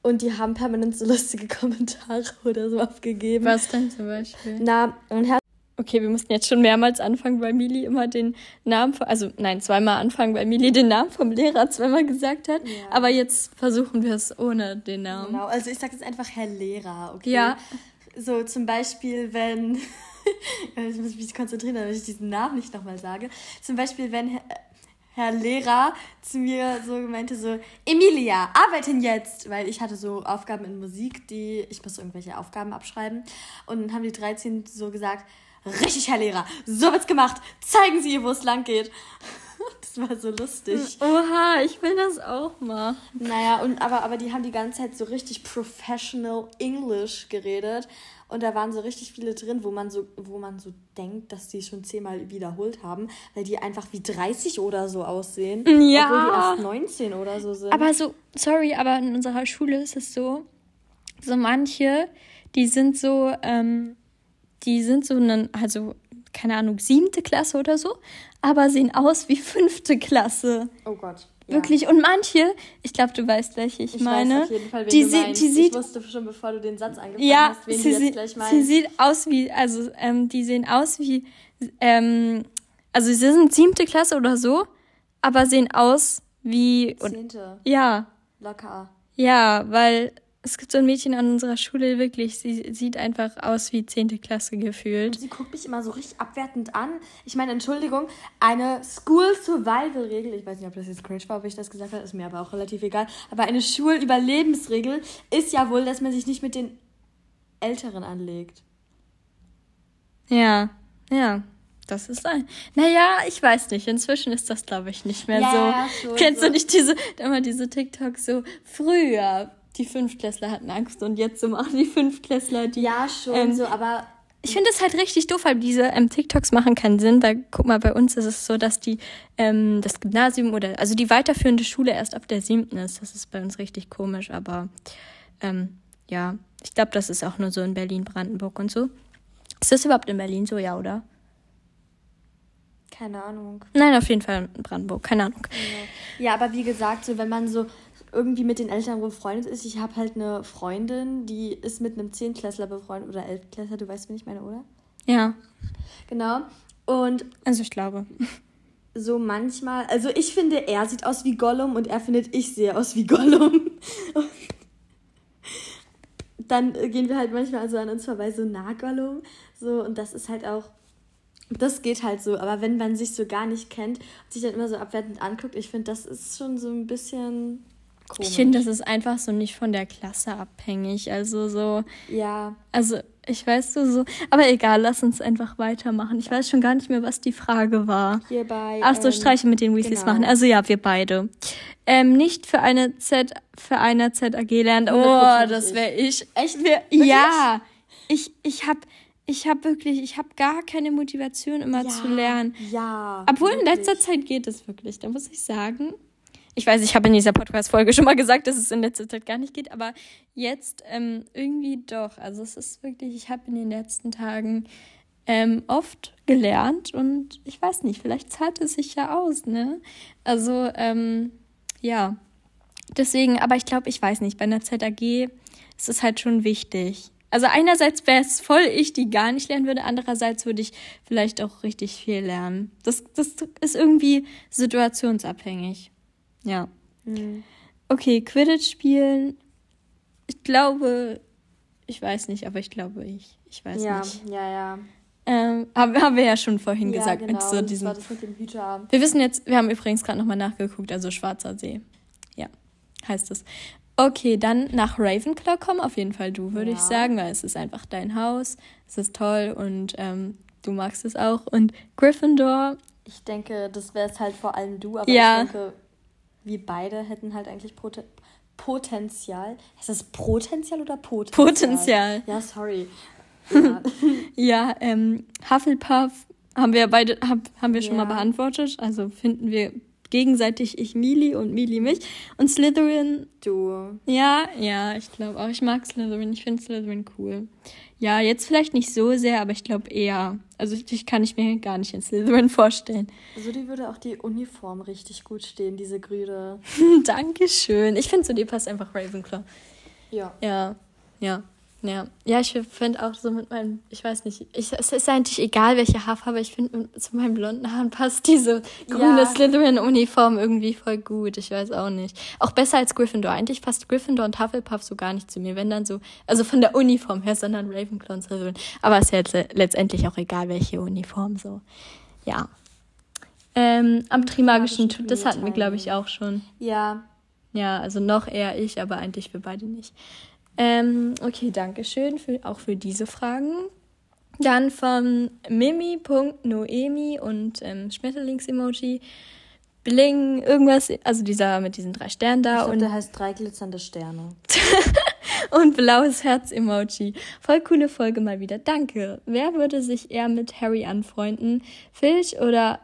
Und die haben permanent so lustige Kommentare oder so abgegeben. Was denn zum Beispiel? Na, und Herr Okay, wir mussten jetzt schon mehrmals anfangen, weil Mili immer den Namen, also nein, zweimal anfangen, weil Mili den Namen vom Lehrer zweimal gesagt hat. Ja. Aber jetzt versuchen wir es ohne den Namen. Genau, also ich sage jetzt einfach Herr Lehrer, okay? Ja. So zum Beispiel, wenn, ich muss mich konzentrieren, damit ich diesen Namen nicht nochmal sage. Zum Beispiel, wenn Herr Lehrer zu mir so meinte so, Emilia, arbeiten jetzt, weil ich hatte so Aufgaben in Musik, die, ich musste irgendwelche Aufgaben abschreiben und dann haben die 13 so gesagt, richtig, Herr Lehrer, so wird's gemacht, zeigen Sie ihr, wo es lang geht. Das war so lustig. Oha, ich will das auch mal. Naja, und aber, aber die haben die ganze Zeit so richtig professional English geredet. Und da waren so richtig viele drin, wo man so, wo man so denkt, dass die schon zehnmal wiederholt haben, weil die einfach wie 30 oder so aussehen. Ja. Obwohl die erst 19 oder so sind. Aber so, sorry, aber in unserer Schule ist es so, so manche, die sind so, ähm, die sind so, einen, also keine Ahnung, siebte Klasse oder so, aber sehen aus wie fünfte Klasse. Oh Gott. Ja. Wirklich. Und manche, ich glaube, du weißt, welche ich, ich meine. Weiß auf jeden Fall, wen die, meinst. die sieht. Ich wusste schon, bevor du den Satz angefangen ja, hast, wen sie du jetzt gleich meinst. Sie sieht aus wie, also ähm, die sehen aus wie, ähm, also sie sind siebte Klasse oder so, aber sehen aus wie. Zehnte. Ja. Locker. Ja, weil es gibt so ein Mädchen an unserer Schule, wirklich, sie sieht einfach aus wie 10. Klasse gefühlt. Und sie guckt mich immer so richtig abwertend an. Ich meine, Entschuldigung, eine School-Survival-Regel, ich weiß nicht, ob das jetzt cringe war, ob ich das gesagt habe, ist mir aber auch relativ egal, aber eine Schulüberlebensregel ist ja wohl, dass man sich nicht mit den Älteren anlegt. Ja, ja. Das ist ein. Naja, ich weiß nicht. Inzwischen ist das, glaube ich, nicht mehr ja, so. Ja, schon, Kennst so. du nicht diese, immer diese TikToks so früher? Die Fünftklässler hatten Angst und jetzt so machen die Fünftklässler die. Ja, schon ähm, so, aber. Ich finde es halt richtig doof, weil diese ähm, TikToks machen keinen Sinn, weil guck mal, bei uns ist es so, dass die ähm, das Gymnasium oder also die weiterführende Schule erst ab der siebten ist. Das ist bei uns richtig komisch, aber ähm, ja, ich glaube, das ist auch nur so in Berlin, Brandenburg und so. Ist das überhaupt in Berlin so, ja, oder? Keine Ahnung. Nein, auf jeden Fall in Brandenburg, keine Ahnung. Ja, aber wie gesagt, so wenn man so irgendwie mit den Eltern befreundet ist. Ich habe halt eine Freundin, die ist mit einem Zehntklässler befreundet oder Elftklässler, du weißt, wen ich meine, oder? Ja. Genau. Und. Also ich glaube. So manchmal, also ich finde, er sieht aus wie Gollum und er findet, ich sehe aus wie Gollum. Und dann gehen wir halt manchmal also an uns vorbei, so nah Gollum. So, und das ist halt auch Das geht halt so, aber wenn man sich so gar nicht kennt und sich dann immer so abwertend anguckt, ich finde, das ist schon so ein bisschen komisch. Ich finde, das ist einfach so nicht von der Klasse abhängig. Also so. Ja. Also ich weiß so, so. Aber egal, lass uns einfach weitermachen. Ich weiß schon gar nicht mehr, was die Frage war. Hierbei. Ach so, ähm, Streiche mit den Weasleys genau. machen. Also ja, wir beide. Ähm, nicht für eine Z, für eine ZAG lernen. Oh, das wäre ich. Echt? Wir, ja. Ich, ich hab, ich habe wirklich, ich habe gar keine Motivation immer ja, zu lernen. Ja. Obwohl wirklich. in letzter Zeit geht es wirklich, da muss ich sagen. Ich weiß, ich habe in dieser Podcast-Folge schon mal gesagt, dass es in letzter Zeit gar nicht geht, aber jetzt ähm, irgendwie doch. Also es ist wirklich, ich habe in den letzten Tagen ähm, oft gelernt und ich weiß nicht, vielleicht zahlt es sich ja aus, ne? Also, ähm, ja. Deswegen, aber ich glaube, ich weiß nicht, bei einer ZAG ist es halt schon wichtig. Also einerseits wäre es voll ich, die gar nicht lernen würde, andererseits würde ich vielleicht auch richtig viel lernen. Das, das ist irgendwie situationsabhängig. Ja. Mhm. Okay, Quidditch spielen. Ich glaube, ich weiß nicht, aber ich glaube ich. Ich weiß ja, nicht. Ja, ja, ja. Ähm, haben, haben wir ja schon vorhin ja, gesagt. Genau, mit so diesen, das war das mit dem Hüter. Wir wissen jetzt, wir haben übrigens gerade nochmal nachgeguckt, also Schwarzer See. Ja, heißt es. Okay, dann nach Ravenclaw kommen auf jeden Fall du, würde ja. ich sagen, weil es ist einfach dein Haus, es ist toll und ähm, du magst es auch. Und Gryffindor. Ich denke, das wäre es halt vor allem du, aber ja. ich denke, wir beide hätten halt eigentlich Pot Potenzial. Ist das Potenzial oder Potenzial? Potenzial. Ja, sorry. Ja, ja ähm, Hufflepuff haben wir beide, hab, haben wir schon ja. mal beantwortet. Also finden wir gegenseitig ich Mili und Mili mich. Und Slytherin. Du. Ja, ja, ich glaube auch. Ich mag Slytherin. Ich finde Slytherin cool. Ja, jetzt vielleicht nicht so sehr, aber ich glaube eher. Also dich kann ich mir gar nicht in Slytherin vorstellen. Also die würde auch die Uniform richtig gut stehen, diese grüne. Dankeschön. Ich finde so, die passt einfach Ravenclaw. Ja. Ja, ja. Ja, ja ich finde auch so mit meinem, ich weiß nicht, ich, es ist eigentlich egal, welche Haarfarbe, ich finde, zu meinen blonden Haaren passt diese grüne ja. Slytherin-Uniform irgendwie voll gut. Ich weiß auch nicht. Auch besser als Gryffindor. Eigentlich passt Gryffindor und Hufflepuff so gar nicht zu mir, wenn dann so, also von der Uniform her, sondern Ravenclaw und Slytherin. Aber es ist ja jetzt letztendlich auch egal, welche Uniform so. Ja. Ähm, am Trimagischen Tut, das hatten wir, glaube ich, auch schon. Ja. Ja, also noch eher ich, aber eigentlich wir beide nicht. Ähm, okay, danke schön für, auch für diese Fragen. Dann von Mimi.noemi und ähm, Schmetterlings-Emoji. Bling, irgendwas, also dieser mit diesen drei Sternen da. Ich glaub, und der heißt drei glitzernde Sterne. und blaues Herz-Emoji. Voll coole Folge mal wieder. Danke. Wer würde sich eher mit Harry anfreunden? Filch oder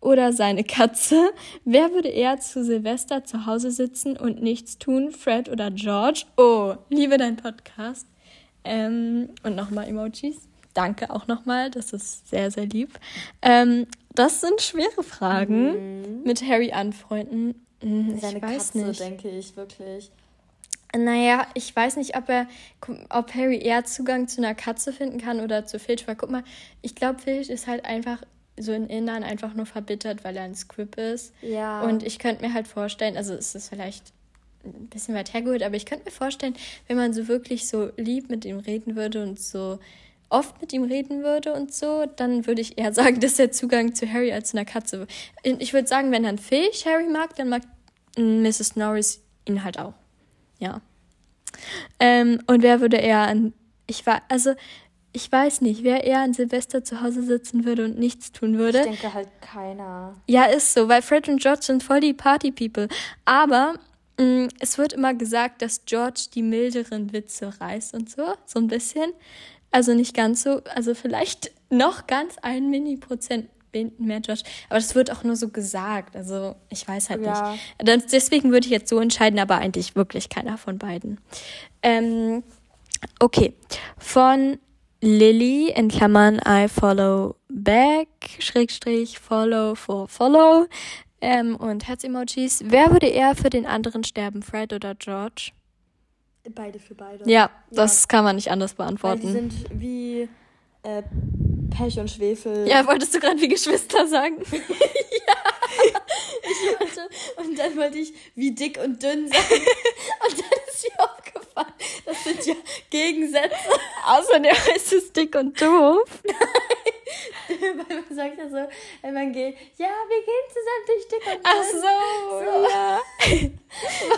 oder seine Katze. Wer würde eher zu Silvester zu Hause sitzen und nichts tun? Fred oder George? Oh, liebe dein Podcast. Ähm, und nochmal Emojis. Danke auch nochmal, das ist sehr, sehr lieb. Ähm, das sind schwere Fragen mhm. mit Harry anfreunden. Mhm, seine ich weiß Katze, nicht. denke ich, wirklich. Naja, ich weiß nicht, ob er, ob Harry eher Zugang zu einer Katze finden kann oder zu Filch. Weil guck mal, ich glaube, Filch ist halt einfach so im Innern einfach nur verbittert, weil er ein Script ist. Ja. Und ich könnte mir halt vorstellen, also es ist vielleicht ein bisschen weit hergeholt, aber ich könnte mir vorstellen, wenn man so wirklich so lieb mit ihm reden würde und so oft mit ihm reden würde und so, dann würde ich eher sagen, dass er Zugang zu Harry als zu einer Katze. Ich würde sagen, wenn er ein Fisch Harry mag, dann mag Mrs. Norris ihn halt auch. Ja. Ähm, und wer würde eher an. Ich war, also ich weiß nicht, wer eher an Silvester zu Hause sitzen würde und nichts tun würde. Ich denke halt keiner. Ja, ist so, weil Fred und George sind voll die Party-People. Aber mh, mm, es wird immer gesagt, dass George die milderen Witze reißt und so, so ein bisschen. Also nicht ganz so, also vielleicht noch ganz ein Mini-Prozent mehr George. Aber das wird auch nur so gesagt. Also ich weiß halt ja. nicht. Deswegen würde ich jetzt so entscheiden, aber eigentlich wirklich keiner von beiden. Ähm, okay. Von Lilly in Klammern I follow back, Schrägstrich, follow for follow ähm, und Herz-Emojis. Wer würde eher für den anderen sterben, Fred oder George? Beide für beide. Ja, das ja. kann man nicht anders beantworten. Weil die sind wie äh, Pech und Schwefel. Ja, wolltest du gerade wie Geschwister sagen? ja. Ich wollte, und dann wollte ich wie dick und dünn sagen. Und dann ist mir aufgefallen, das sind ja Gegensätze. Außerdem heißt es dick und doof. Nein, Weil man sagt ja so, wenn man geht, ja, wir gehen zusammen durch dick und Ach so, so. ja.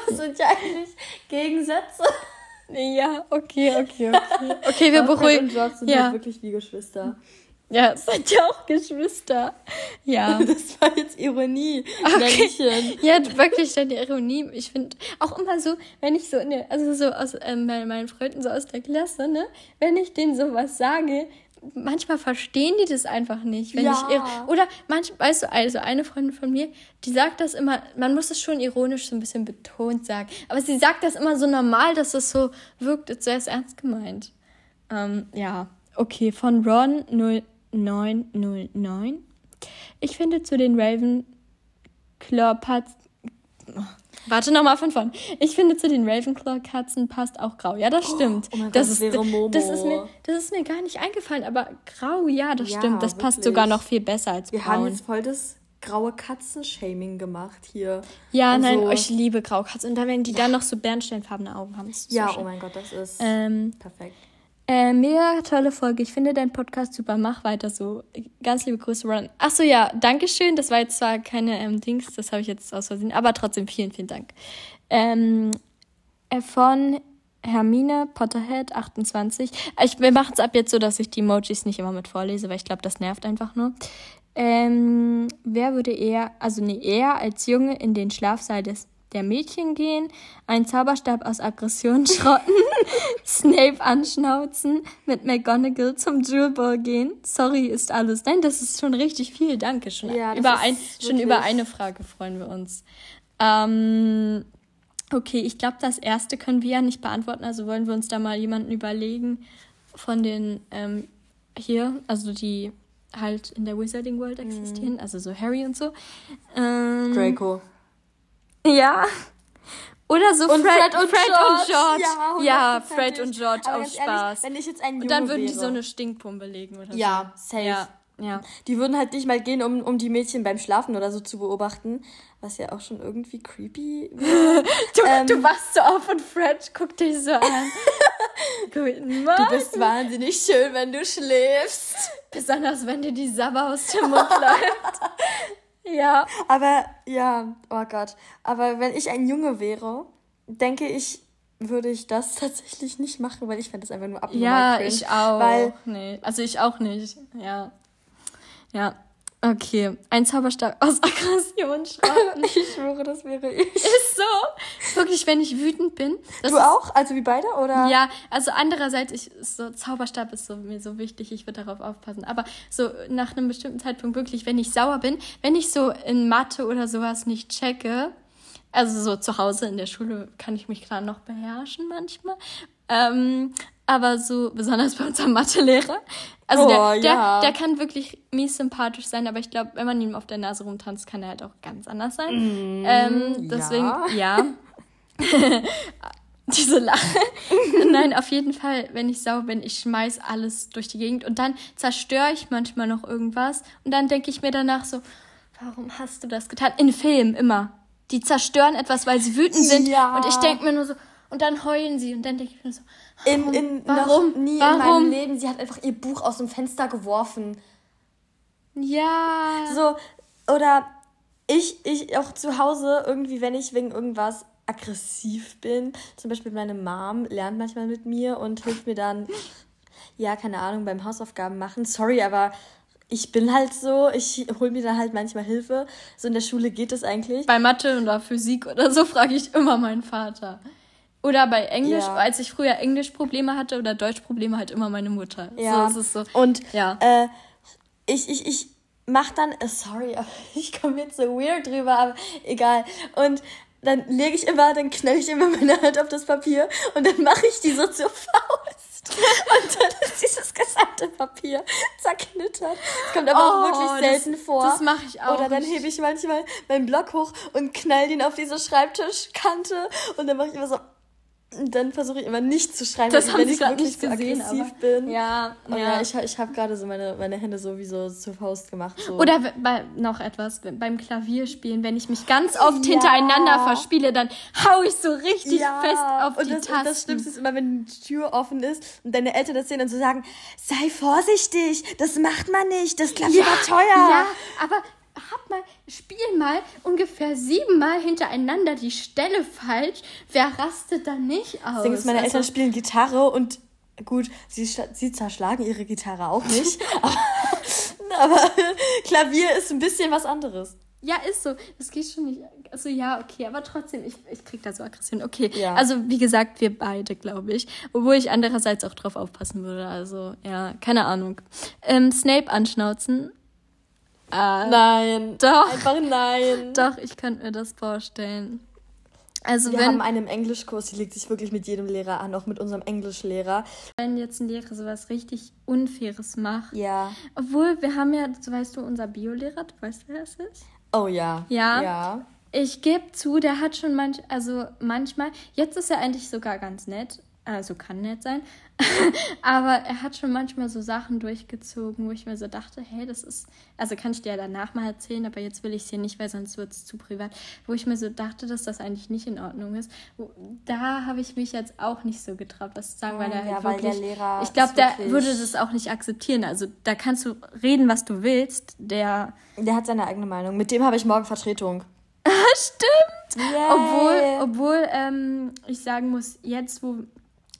Was sind ja eigentlich Gegensätze? Ja, okay, okay, okay. Okay, wir beruhigen. Und George sind ja. wirklich wie Geschwister. Ja, seid ja auch Geschwister. Ja. Das war jetzt Ironie. Okay. Ja, wirklich deine Ironie. Ich finde auch immer so, wenn ich so, ne, also so aus ähm, meinen Freunden so aus der Klasse, ne, wenn ich denen sowas sage, manchmal verstehen die das einfach nicht, wenn ja. ich. Oder manchmal, weißt du, also eine Freundin von mir, die sagt das immer, man muss es schon ironisch so ein bisschen betont sagen, aber sie sagt das immer so normal, dass es so wirkt, als wäre es ernst gemeint. Ähm, ja, okay, von Ron 0909. Ich finde zu den Ravenclaw-Parts Warte nochmal von vorn. Ich finde, zu den Ravenclaw-Katzen passt auch grau. Ja, das stimmt. Oh, oh das, Gott, ist, wäre Momo. Das, ist mir, das ist mir gar nicht eingefallen, aber grau, ja, das ja, stimmt. Das wirklich. passt sogar noch viel besser als Wir braun. Wir haben jetzt voll das graue Katzen-Shaming gemacht hier. Ja, also, nein, ich liebe graue Katzen. Und dann, wenn die ja. dann noch so bernsteinfarbene Augen haben. ja, so oh mein Gott, das ist ähm, perfekt. Äh, mega tolle Folge. Ich finde deinen Podcast super. Mach weiter so. Ganz liebe Grüße, Ron. Achso, ja, Dankeschön. Das war jetzt zwar keine ähm, Dings, das habe ich jetzt aus Versehen, aber trotzdem vielen, vielen Dank. Ähm, äh, von Hermine Potterhead 28. Ich, wir machen es ab jetzt so, dass ich die Emojis nicht immer mit vorlese, weil ich glaube, das nervt einfach nur. Ähm, wer würde eher, also nee, eher als Junge in den Schlafsaal des der Mädchen gehen, einen Zauberstab aus Aggression schrotten, Snape anschnauzen, mit McGonagall zum Jewel Ball gehen. Sorry ist alles. Nein, das ist schon richtig viel. Danke. Schon, ja, über, ein, schon über eine Frage freuen wir uns. Ähm, okay, ich glaube, das erste können wir ja nicht beantworten. Also wollen wir uns da mal jemanden überlegen von den ähm, hier, also die halt in der Wizarding World existieren, mhm. also so Harry und so. Ähm, Draco. Ja. Oder so und Fred, Fred, und, Fred George. und George. Ja, ja Fred und George aus Spaß. Ehrlich, wenn ich jetzt Junge Und dann würden wäre. die so eine Stinkpumpe legen oder ja, so. Safe. Ja, ja. Die würden halt nicht mal gehen, um, um die Mädchen beim Schlafen oder so zu beobachten. Was ja auch schon irgendwie creepy du, ähm, du wachst so auf und Fred guckt dich so an. Guten Morgen. Du bist wahnsinnig schön, wenn du schläfst. Besonders wenn dir die Sabber aus dem Mund läuft. Ja. Aber, ja, oh Gott. Aber wenn ich ein Junge wäre, denke ich, würde ich das tatsächlich nicht machen, weil ich fände das einfach nur abnormal Ja, cringe, ich auch. Weil, nee, also ich auch nicht. Ja. Ja. Okay, ein Zauberstab aus Aggression schreiben. ich schwöre, das wäre ich. Ist so. Wirklich, wenn ich wütend bin. du auch? Also wie beide, oder? Ja, also andererseits, ich, so, Zauberstab ist so, mir so wichtig, ich würde darauf aufpassen. Aber so nach einem bestimmten Zeitpunkt wirklich, wenn ich sauer bin, wenn ich so in Mathe oder sowas nicht checke, also so zu Hause in der Schule kann ich mich klar noch beherrschen manchmal. Ähm, aber so besonders bei unserem Mathelehrer. Also oh, der, der, ja. der kann wirklich mies sympathisch sein, aber ich glaube, wenn man ihm auf der Nase rumtanzt, kann er halt auch ganz anders sein. Mm, ähm, deswegen, ja. ja. Diese Lache. Nein, auf jeden Fall, wenn ich sauer bin, ich schmeiß alles durch die Gegend und dann zerstöre ich manchmal noch irgendwas und dann denke ich mir danach so, warum hast du das getan? In Filmen immer. Die zerstören etwas, weil sie wütend sind ja. und ich denke mir nur so, und dann heulen sie und dann denke ich mir so, in, in warum? Noch nie warum? in meinem Leben. Sie hat einfach ihr Buch aus dem Fenster geworfen. Ja. So, oder ich, ich auch zu Hause irgendwie, wenn ich wegen irgendwas aggressiv bin, zum Beispiel meine Mom lernt manchmal mit mir und hilft mir dann, ja, keine Ahnung, beim Hausaufgaben machen. Sorry, aber ich bin halt so, ich hole mir dann halt manchmal Hilfe. So in der Schule geht es eigentlich. Bei Mathe oder Physik oder so frage ich immer meinen Vater. Oder bei Englisch, ja. als ich früher Englischprobleme hatte oder Deutschprobleme, halt immer meine Mutter. Ja. So, so. Und ja. Äh, ich, ich, ich mach dann, äh, sorry, ich komme jetzt so weird drüber, aber egal. Und dann lege ich immer, dann knall ich immer meine Hand auf das Papier und dann mache ich die so zur Faust. Und dann ist dieses gesamte Papier zerknittert. Das kommt aber oh, auch wirklich selten das, vor. Das mache ich auch. Oder dann hebe ich manchmal meinen Block hoch und knall den auf diese Schreibtischkante und dann mache ich immer so dann versuche ich immer nicht zu schreien, das wenn ich wirklich so gesehen, aggressiv aber, bin. Ja, ja. ja. ich, ich habe gerade so meine, meine Hände sowieso zur Faust gemacht. So. Oder bei, noch etwas, beim Klavierspielen, wenn ich mich ganz oft ja. hintereinander verspiele, dann hau ich so richtig ja. fest auf und die das, Tasten. Und das Schlimmste ist immer, wenn die Tür offen ist und deine Eltern das sehen und so sagen, sei vorsichtig, das macht man nicht, das Klavier war teuer. Ja, aber hab mal, spiel mal ungefähr siebenmal hintereinander die Stelle falsch. Wer rastet da nicht aus? Deswegen ist meine also, Eltern spielen Gitarre und gut, sie, sie zerschlagen ihre Gitarre auch nicht. aber, aber Klavier ist ein bisschen was anderes. Ja, ist so. Das geht schon nicht. Also ja, okay, aber trotzdem, ich, ich krieg da so Aggression. Okay, ja. also wie gesagt, wir beide, glaube ich. Obwohl ich andererseits auch drauf aufpassen würde. Also ja, keine Ahnung. Ähm, Snape anschnauzen äh, nein. Doch. Einfach nein. Doch, ich könnte mir das vorstellen. Also Wir wenn, haben einen Englischkurs, die legt sich wirklich mit jedem Lehrer an, auch mit unserem Englischlehrer. Wenn jetzt ein Lehrer sowas richtig Unfaires macht. Ja. Obwohl, wir haben ja, so weißt du, unser Biolehrer, du weißt, wer das ist? Oh ja. Ja. Ja. Ich gebe zu, der hat schon manch, also manchmal, jetzt ist er eigentlich sogar ganz nett, also kann nett sein, aber er hat schon manchmal so Sachen durchgezogen, wo ich mir so dachte, hey, das ist, also kann ich dir danach mal erzählen, aber jetzt will ich es hier nicht, weil sonst wird es zu privat, wo ich mir so dachte, dass das eigentlich nicht in Ordnung ist. Da habe ich mich jetzt auch nicht so getraut, was zu sagen, weil er ja, halt wirklich, Lehrer ich glaube, der würde das auch nicht akzeptieren. Also da kannst du reden, was du willst, der... Der hat seine eigene Meinung. Mit dem habe ich morgen Vertretung. Stimmt! Yeah. Obwohl, obwohl ähm, ich sagen muss, jetzt, wo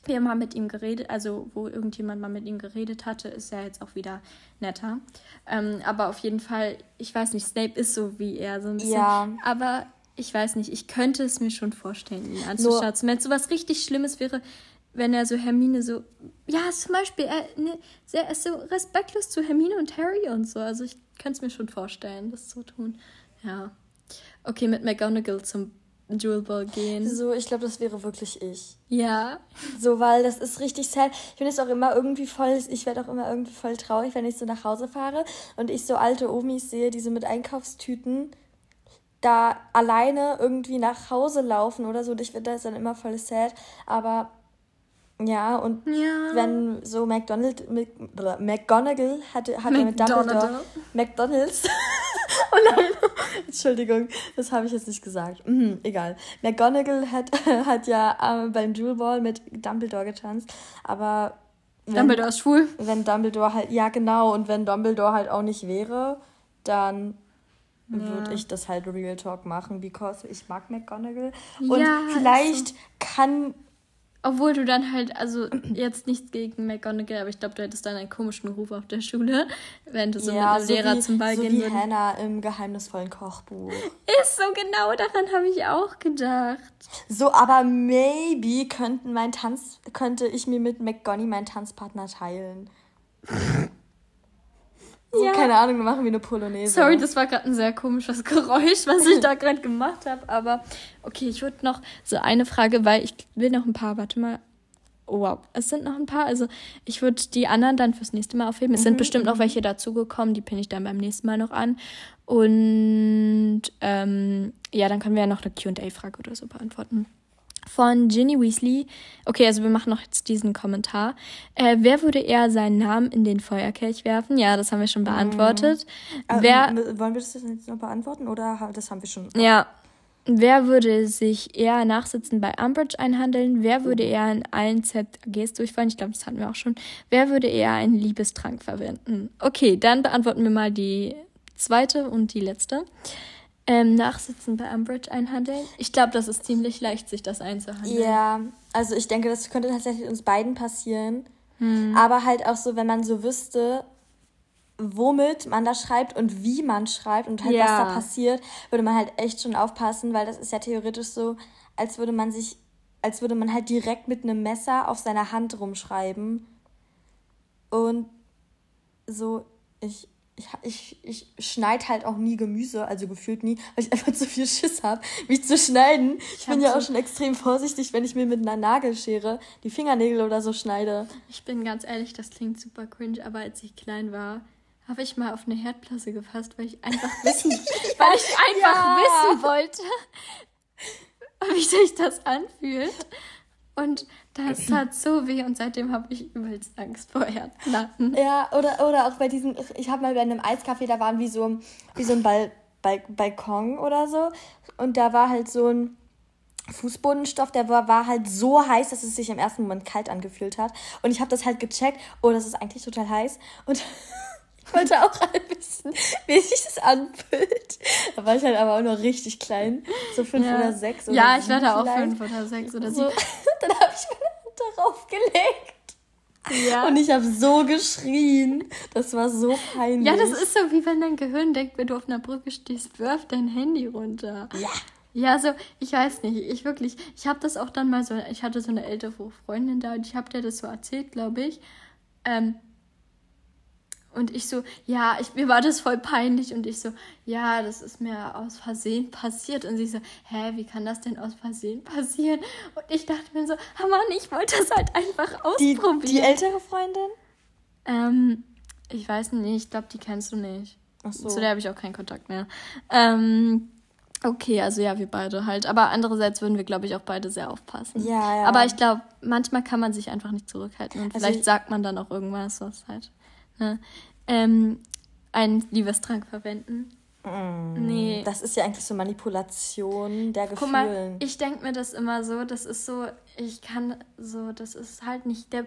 wir mal mit ihm geredet, also wo irgendjemand mal mit ihm geredet hatte, ist er jetzt auch wieder netter. Ähm, aber auf jeden Fall, ich weiß nicht, Snape ist so wie er, so ein bisschen. Ja. Aber ich weiß nicht, ich könnte es mir schon vorstellen, ihn anzuschauen. Wenn es so was richtig Schlimmes wäre, wenn er so Hermine so, ja, zum Beispiel, er, ne, er ist so respektlos zu Hermine und Harry und so. Also ich könnte es mir schon vorstellen, das zu tun. Ja. Okay, mit McGonagall zum Jewel Ball gehen. So, ich glaube, das wäre wirklich ich. Ja. So, weil das ist richtig sad. Ich finde es auch immer irgendwie voll, ich werde auch immer irgendwie voll traurig, wenn ich so nach Hause fahre und ich so alte Omis sehe, die so mit Einkaufstüten da alleine irgendwie nach Hause laufen oder so. Und ich finde das dann immer voll sad. Aber ja, und ja. wenn so McDonald, McGonagall hatte, hat ja mit Dumbledore McDonalds. oh nein, Entschuldigung, das habe ich jetzt nicht gesagt. Mhm, egal. McGonagall hat, hat ja äh, beim Jewel Ball mit Dumbledore getanzt, aber wenn, Dumbledore ist schwul. Wenn Dumbledore halt, ja genau, und wenn Dumbledore halt auch nicht wäre, dann ja. würde ich das halt Real Talk machen, because ich mag McGonagall. Und ja, vielleicht also. kann obwohl du dann halt, also jetzt nichts gegen McGonagall, aber ich glaube, du hättest dann einen komischen Ruf auf der Schule, wenn du so ja, mit einem so Lehrer wie, zum Ball so gehen würdest. wie Hannah im geheimnisvollen Kochbuch. Ist so genau, daran habe ich auch gedacht. So, aber maybe könnten mein Tanz, könnte ich mir mit McGonagall meinen Tanzpartner teilen. So, ja. keine Ahnung, wir machen wie eine Polonaise. Sorry, das war gerade ein sehr komisches Geräusch, was ich da gerade gemacht habe. Aber okay, ich würde noch so eine Frage, weil ich will noch ein paar, warte mal. Oh, wow, es sind noch ein paar. Also ich würde die anderen dann fürs nächste Mal aufheben. Es mhm. sind bestimmt noch welche dazugekommen, die pinne ich dann beim nächsten Mal noch an. Und ähm, ja, dann können wir ja noch eine QA-Frage oder so beantworten von Ginny Weasley. Okay, also wir machen noch jetzt diesen Kommentar. Äh, wer würde eher seinen Namen in den Feuerkelch werfen? Ja, das haben wir schon beantwortet. Mhm. Wer, äh, wollen wir das jetzt noch beantworten oder das haben wir schon? Ja. Wer würde sich eher Nachsitzen bei Umbridge einhandeln? Wer würde eher in allen ZGs durchfallen? Ich glaube, das hatten wir auch schon. Wer würde eher einen Liebestrank verwenden? Okay, dann beantworten wir mal die zweite und die letzte. Ähm, Nachsitzen bei Umbridge einhandeln. Ich glaube, das ist ziemlich leicht, sich das einzuhandeln. Ja, also ich denke, das könnte tatsächlich uns beiden passieren. Hm. Aber halt auch so, wenn man so wüsste, womit man da schreibt und wie man schreibt und halt ja. was da passiert, würde man halt echt schon aufpassen, weil das ist ja theoretisch so, als würde man sich, als würde man halt direkt mit einem Messer auf seiner Hand rumschreiben. Und so, ich, ich, ich, ich schneide halt auch nie Gemüse, also gefühlt nie, weil ich einfach zu viel Schiss habe, mich zu schneiden. Ich, ich bin ja auch schon extrem vorsichtig, wenn ich mir mit einer Nagelschere die Fingernägel oder so schneide. Ich bin ganz ehrlich, das klingt super cringe, aber als ich klein war, habe ich mal auf eine Herdplatte gefasst, weil ich einfach wissen, weil ich einfach ja. wissen wollte, wie sich das anfühlt. Und das tat so weh und seitdem habe ich übelst Angst vor Erdplatten. Ja, oder, oder auch bei diesem, ich habe mal bei einem Eiscafé, da waren wie so, wie so ein Bal Bal Balkon oder so. Und da war halt so ein Fußbodenstoff, der war, war halt so heiß, dass es sich im ersten Moment kalt angefühlt hat. Und ich habe das halt gecheckt, oh, das ist eigentlich total heiß. Und wollte auch alle wissen, wie sich das anfühlt. Da war ich halt aber auch noch richtig klein. So fünf ja. oder sechs oder Ja, ich war da auch fünf oder sechs oder. So, dann habe ich meine Hand darauf gelegt. Ja. Und ich habe so geschrien. Das war so peinlich. Ja, das ist so, wie wenn dein Gehirn denkt, wenn du auf einer Brücke stehst, wirf dein Handy runter. Ja. Ja, so, ich weiß nicht, ich wirklich, ich habe das auch dann mal so, ich hatte so eine ältere Freundin da und ich habe dir das so erzählt, glaube ich. Ähm, und ich so, ja, ich, mir war das voll peinlich. Und ich so, ja, das ist mir aus Versehen passiert. Und sie so, hä, wie kann das denn aus Versehen passieren? Und ich dachte mir so, oh Mann, ich wollte das halt einfach ausprobieren. Die, die ältere Freundin? Ähm, ich weiß nicht, ich glaube, die kennst du nicht. Ach so. Zu der habe ich auch keinen Kontakt mehr. Ähm, okay, also ja, wir beide halt. Aber andererseits würden wir, glaube ich, auch beide sehr aufpassen. Ja, ja. Aber ich glaube, manchmal kann man sich einfach nicht zurückhalten. Und also vielleicht sagt man dann auch irgendwas, was halt ne, ähm, einen Liebestrank verwenden. Mm, nee. Das ist ja eigentlich so Manipulation der Gefühle. Guck mal, ich denke mir das immer so, das ist so, ich kann so, das ist halt nicht der.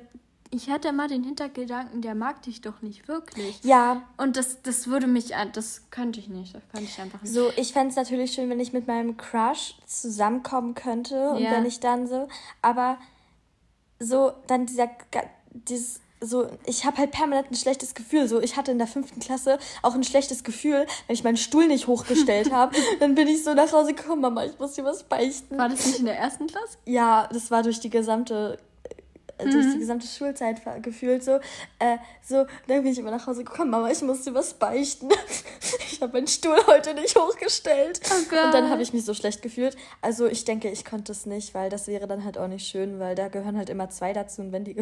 Ich hatte immer den Hintergedanken, der mag dich doch nicht wirklich. Ja. Und das, das würde mich, das könnte ich nicht, das könnte ich einfach nicht. So, ich fände es natürlich schön, wenn ich mit meinem Crush zusammenkommen könnte ja. und wenn ich dann so, aber so, dann dieser, dieses so, ich habe halt permanent ein schlechtes Gefühl. So, ich hatte in der fünften Klasse auch ein schlechtes Gefühl, wenn ich meinen Stuhl nicht hochgestellt habe. dann bin ich so nach Hause gekommen, Mama, ich muss dir was beichten. War das nicht in der ersten Klasse? Ja, das war durch die gesamte mhm. durch die gesamte Schulzeit gefühlt so. Äh, so, dann bin ich immer nach Hause gekommen, Mama, ich muss dir was beichten. ich habe meinen Stuhl heute nicht hochgestellt. Oh und dann habe ich mich so schlecht gefühlt. Also ich denke, ich konnte es nicht, weil das wäre dann halt auch nicht schön, weil da gehören halt immer zwei dazu und wenn die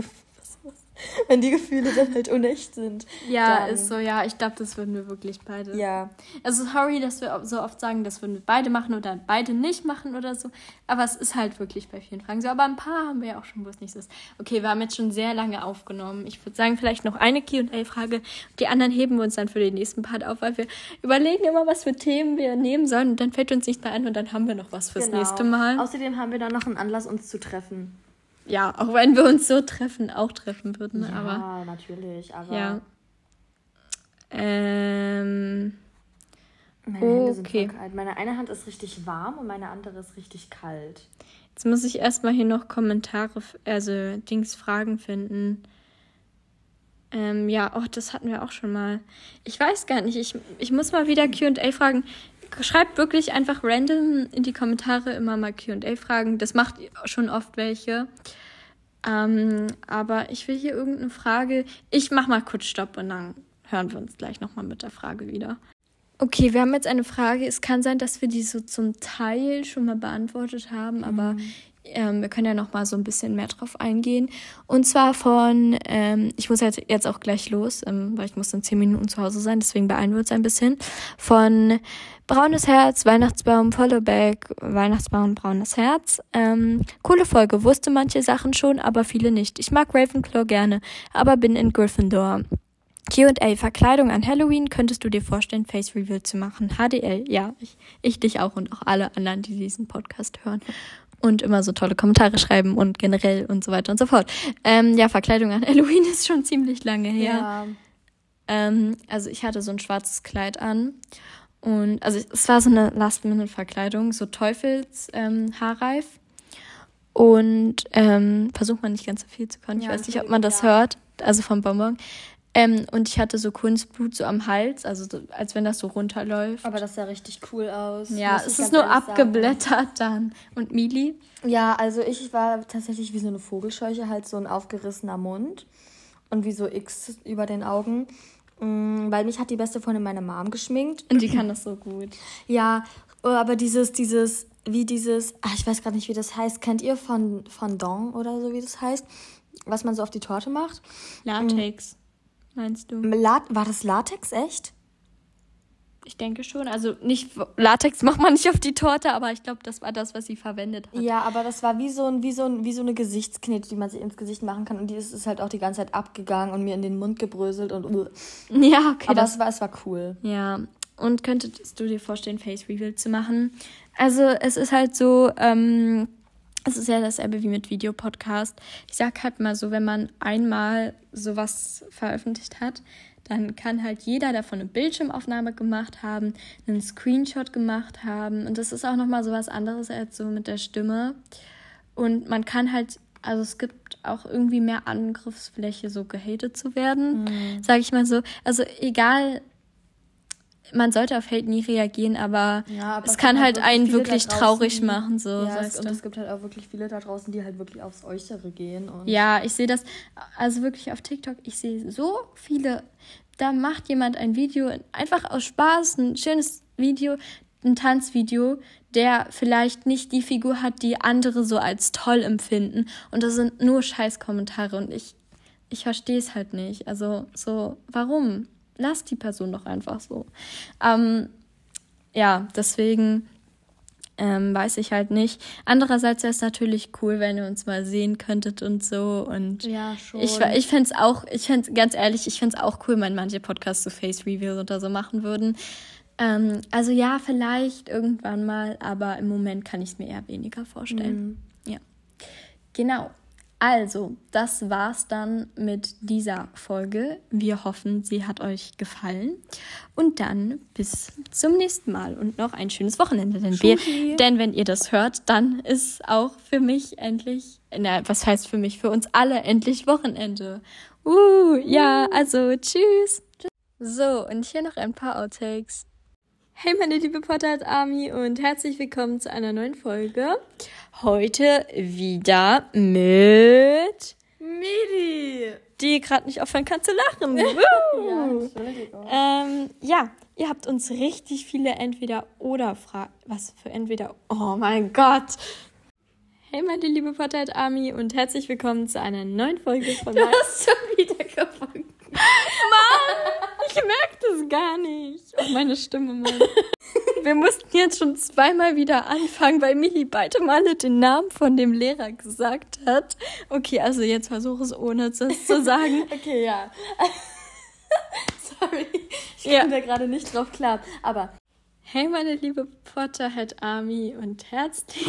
wenn die Gefühle dann halt unecht sind. Ja, dann, ist so, ja, ich glaube, das würden wir wirklich beide. Ja. Also sorry, dass wir so oft sagen, das würden wir beide machen oder beide nicht machen oder so. Aber es ist halt wirklich bei vielen Fragen so. Aber ein paar haben wir ja auch schon, wo es nicht so ist. Okay, wir haben jetzt schon sehr lange aufgenommen. Ich würde sagen, vielleicht noch eine QA-Frage. Die anderen heben wir uns dann für den nächsten Part auf, weil wir überlegen immer, was für Themen wir nehmen sollen. Und dann fällt uns nicht mehr ein und dann haben wir noch was fürs genau. nächste Mal. Außerdem haben wir dann noch einen Anlass, uns zu treffen ja, auch wenn wir uns so treffen, auch treffen würden. Ja, aber, natürlich, aber. Ja. Ähm. Meine Hände okay. sind kalt. Meine eine Hand ist richtig warm und meine andere ist richtig kalt. Jetzt muss ich erstmal hier noch Kommentare, also Dings, Fragen finden. Ähm, ja, oh, das hatten wir auch schon mal. Ich weiß gar nicht, ich, ich muss mal wieder QA fragen schreibt wirklich einfach random in die Kommentare immer mal QA-Fragen. Das macht schon oft welche. Ähm, aber ich will hier irgendeine Frage. Ich mach mal kurz Stopp und dann hören wir uns gleich nochmal mit der Frage wieder. Okay, wir haben jetzt eine Frage. Es kann sein, dass wir die so zum Teil schon mal beantwortet haben, mhm. aber ähm, wir können ja noch mal so ein bisschen mehr drauf eingehen. Und zwar von, ähm, ich muss jetzt, jetzt auch gleich los, ähm, weil ich muss in zehn Minuten zu Hause sein, deswegen beeilen wir uns ein bisschen. Von Braunes Herz, Weihnachtsbaum, Followback, Weihnachtsbaum, Braunes Herz. Ähm, coole Folge, wusste manche Sachen schon, aber viele nicht. Ich mag Ravenclaw gerne, aber bin in Gryffindor. Q&A, Verkleidung an Halloween, könntest du dir vorstellen, Face Reveal zu machen? HDL, ja, ich, ich dich auch und auch alle anderen, die diesen Podcast hören und immer so tolle Kommentare schreiben und generell und so weiter und so fort. Ähm, ja, Verkleidung an Halloween ist schon ziemlich lange her. Ja. Ähm, also ich hatte so ein schwarzes Kleid an und also es war so eine Last-Minute-Verkleidung, so Teufels ähm, Haarreif. Und ähm, versucht man nicht ganz so viel zu können. Ja, ich weiß nicht, ob man das ja. hört. Also vom Bonbon. Ähm, und ich hatte so Kunstblut so am Hals, also so, als wenn das so runterläuft. Aber das sah richtig cool aus. Ja, es ist nur abgeblättert sagen. dann. Und Mili? Ja, also ich war tatsächlich wie so eine Vogelscheuche, halt so ein aufgerissener Mund und wie so X über den Augen. Mm, weil mich hat die beste Freundin meine Mom geschminkt. Und die kann das so gut. Ja, aber dieses, dieses, wie dieses, ach, ich weiß gerade nicht, wie das heißt. Kennt ihr von Fondant oder so, wie das heißt? Was man so auf die Torte macht? Latex. Mm meinst du? La war das Latex echt? Ich denke schon. Also nicht Latex macht man nicht auf die Torte, aber ich glaube, das war das, was sie verwendet hat. Ja, aber das war wie so, ein, wie, so ein, wie so eine Gesichtsknete, die man sich ins Gesicht machen kann. Und die ist, ist halt auch die ganze Zeit abgegangen und mir in den Mund gebröselt und. Uh. Ja, okay. Aber das, es, war, es war cool. Ja. Und könntest du dir vorstellen, Face Reveal zu machen? Also es ist halt so, ähm, es ist ja dasselbe wie mit Videopodcast. Ich sag halt mal so, wenn man einmal sowas veröffentlicht hat, dann kann halt jeder davon eine Bildschirmaufnahme gemacht haben, einen Screenshot gemacht haben. Und das ist auch nochmal so was anderes als so mit der Stimme. Und man kann halt, also es gibt auch irgendwie mehr Angriffsfläche, so gehatet zu werden, mhm. sage ich mal so. Also egal, man sollte auf Hate nie reagieren, aber, ja, aber es kann halt, halt einen wirklich traurig machen. So, ja, es, und es gibt halt auch wirklich viele da draußen, die halt wirklich aufs Äußere gehen. Und ja, ich sehe das, also wirklich auf TikTok, ich sehe so viele, da macht jemand ein Video, einfach aus Spaß, ein schönes Video, ein Tanzvideo, der vielleicht nicht die Figur hat, die andere so als toll empfinden. Und das sind nur Scheißkommentare und ich, ich verstehe es halt nicht. Also so, warum? Lass die Person doch einfach so. Ähm, ja, deswegen ähm, weiß ich halt nicht. Andererseits wäre es natürlich cool, wenn ihr uns mal sehen könntet und so. Und ja, schon. Ich, ich fände es auch, ich fände ganz ehrlich, ich fände es auch cool, wenn manche Podcasts so Face Reviews oder so machen würden. Ähm, also ja, vielleicht irgendwann mal, aber im Moment kann ich es mir eher weniger vorstellen. Mhm. Ja. Genau. Also, das war's dann mit dieser Folge. Wir hoffen, sie hat euch gefallen. Und dann bis zum nächsten Mal und noch ein schönes Wochenende. Denn, wir, denn wenn ihr das hört, dann ist auch für mich endlich, na, was heißt für mich, für uns alle endlich Wochenende. Uh, ja, also tschüss. So, und hier noch ein paar Outtakes. Hey meine liebe Potterhead Army und herzlich willkommen zu einer neuen Folge. Heute wieder mit Miri, die gerade nicht aufhören kann zu lachen. ja. Ähm, ja, ihr habt uns richtig viele Entweder-Oder-Fragen. Was für Entweder? Oh mein Gott. Hey meine liebe Potterhead Army und herzlich willkommen zu einer neuen Folge von... Du hast schon wieder gefunden. Mann, ich merke das gar nicht. Oh, meine Stimme, Mann. Wir mussten jetzt schon zweimal wieder anfangen, weil Michi beide Male den Namen von dem Lehrer gesagt hat. Okay, also jetzt versuche es ohne das zu sagen. okay, ja. Sorry, ich ja. komme da gerade nicht drauf klar. Aber Hey, meine liebe Potterhead Army und herzlich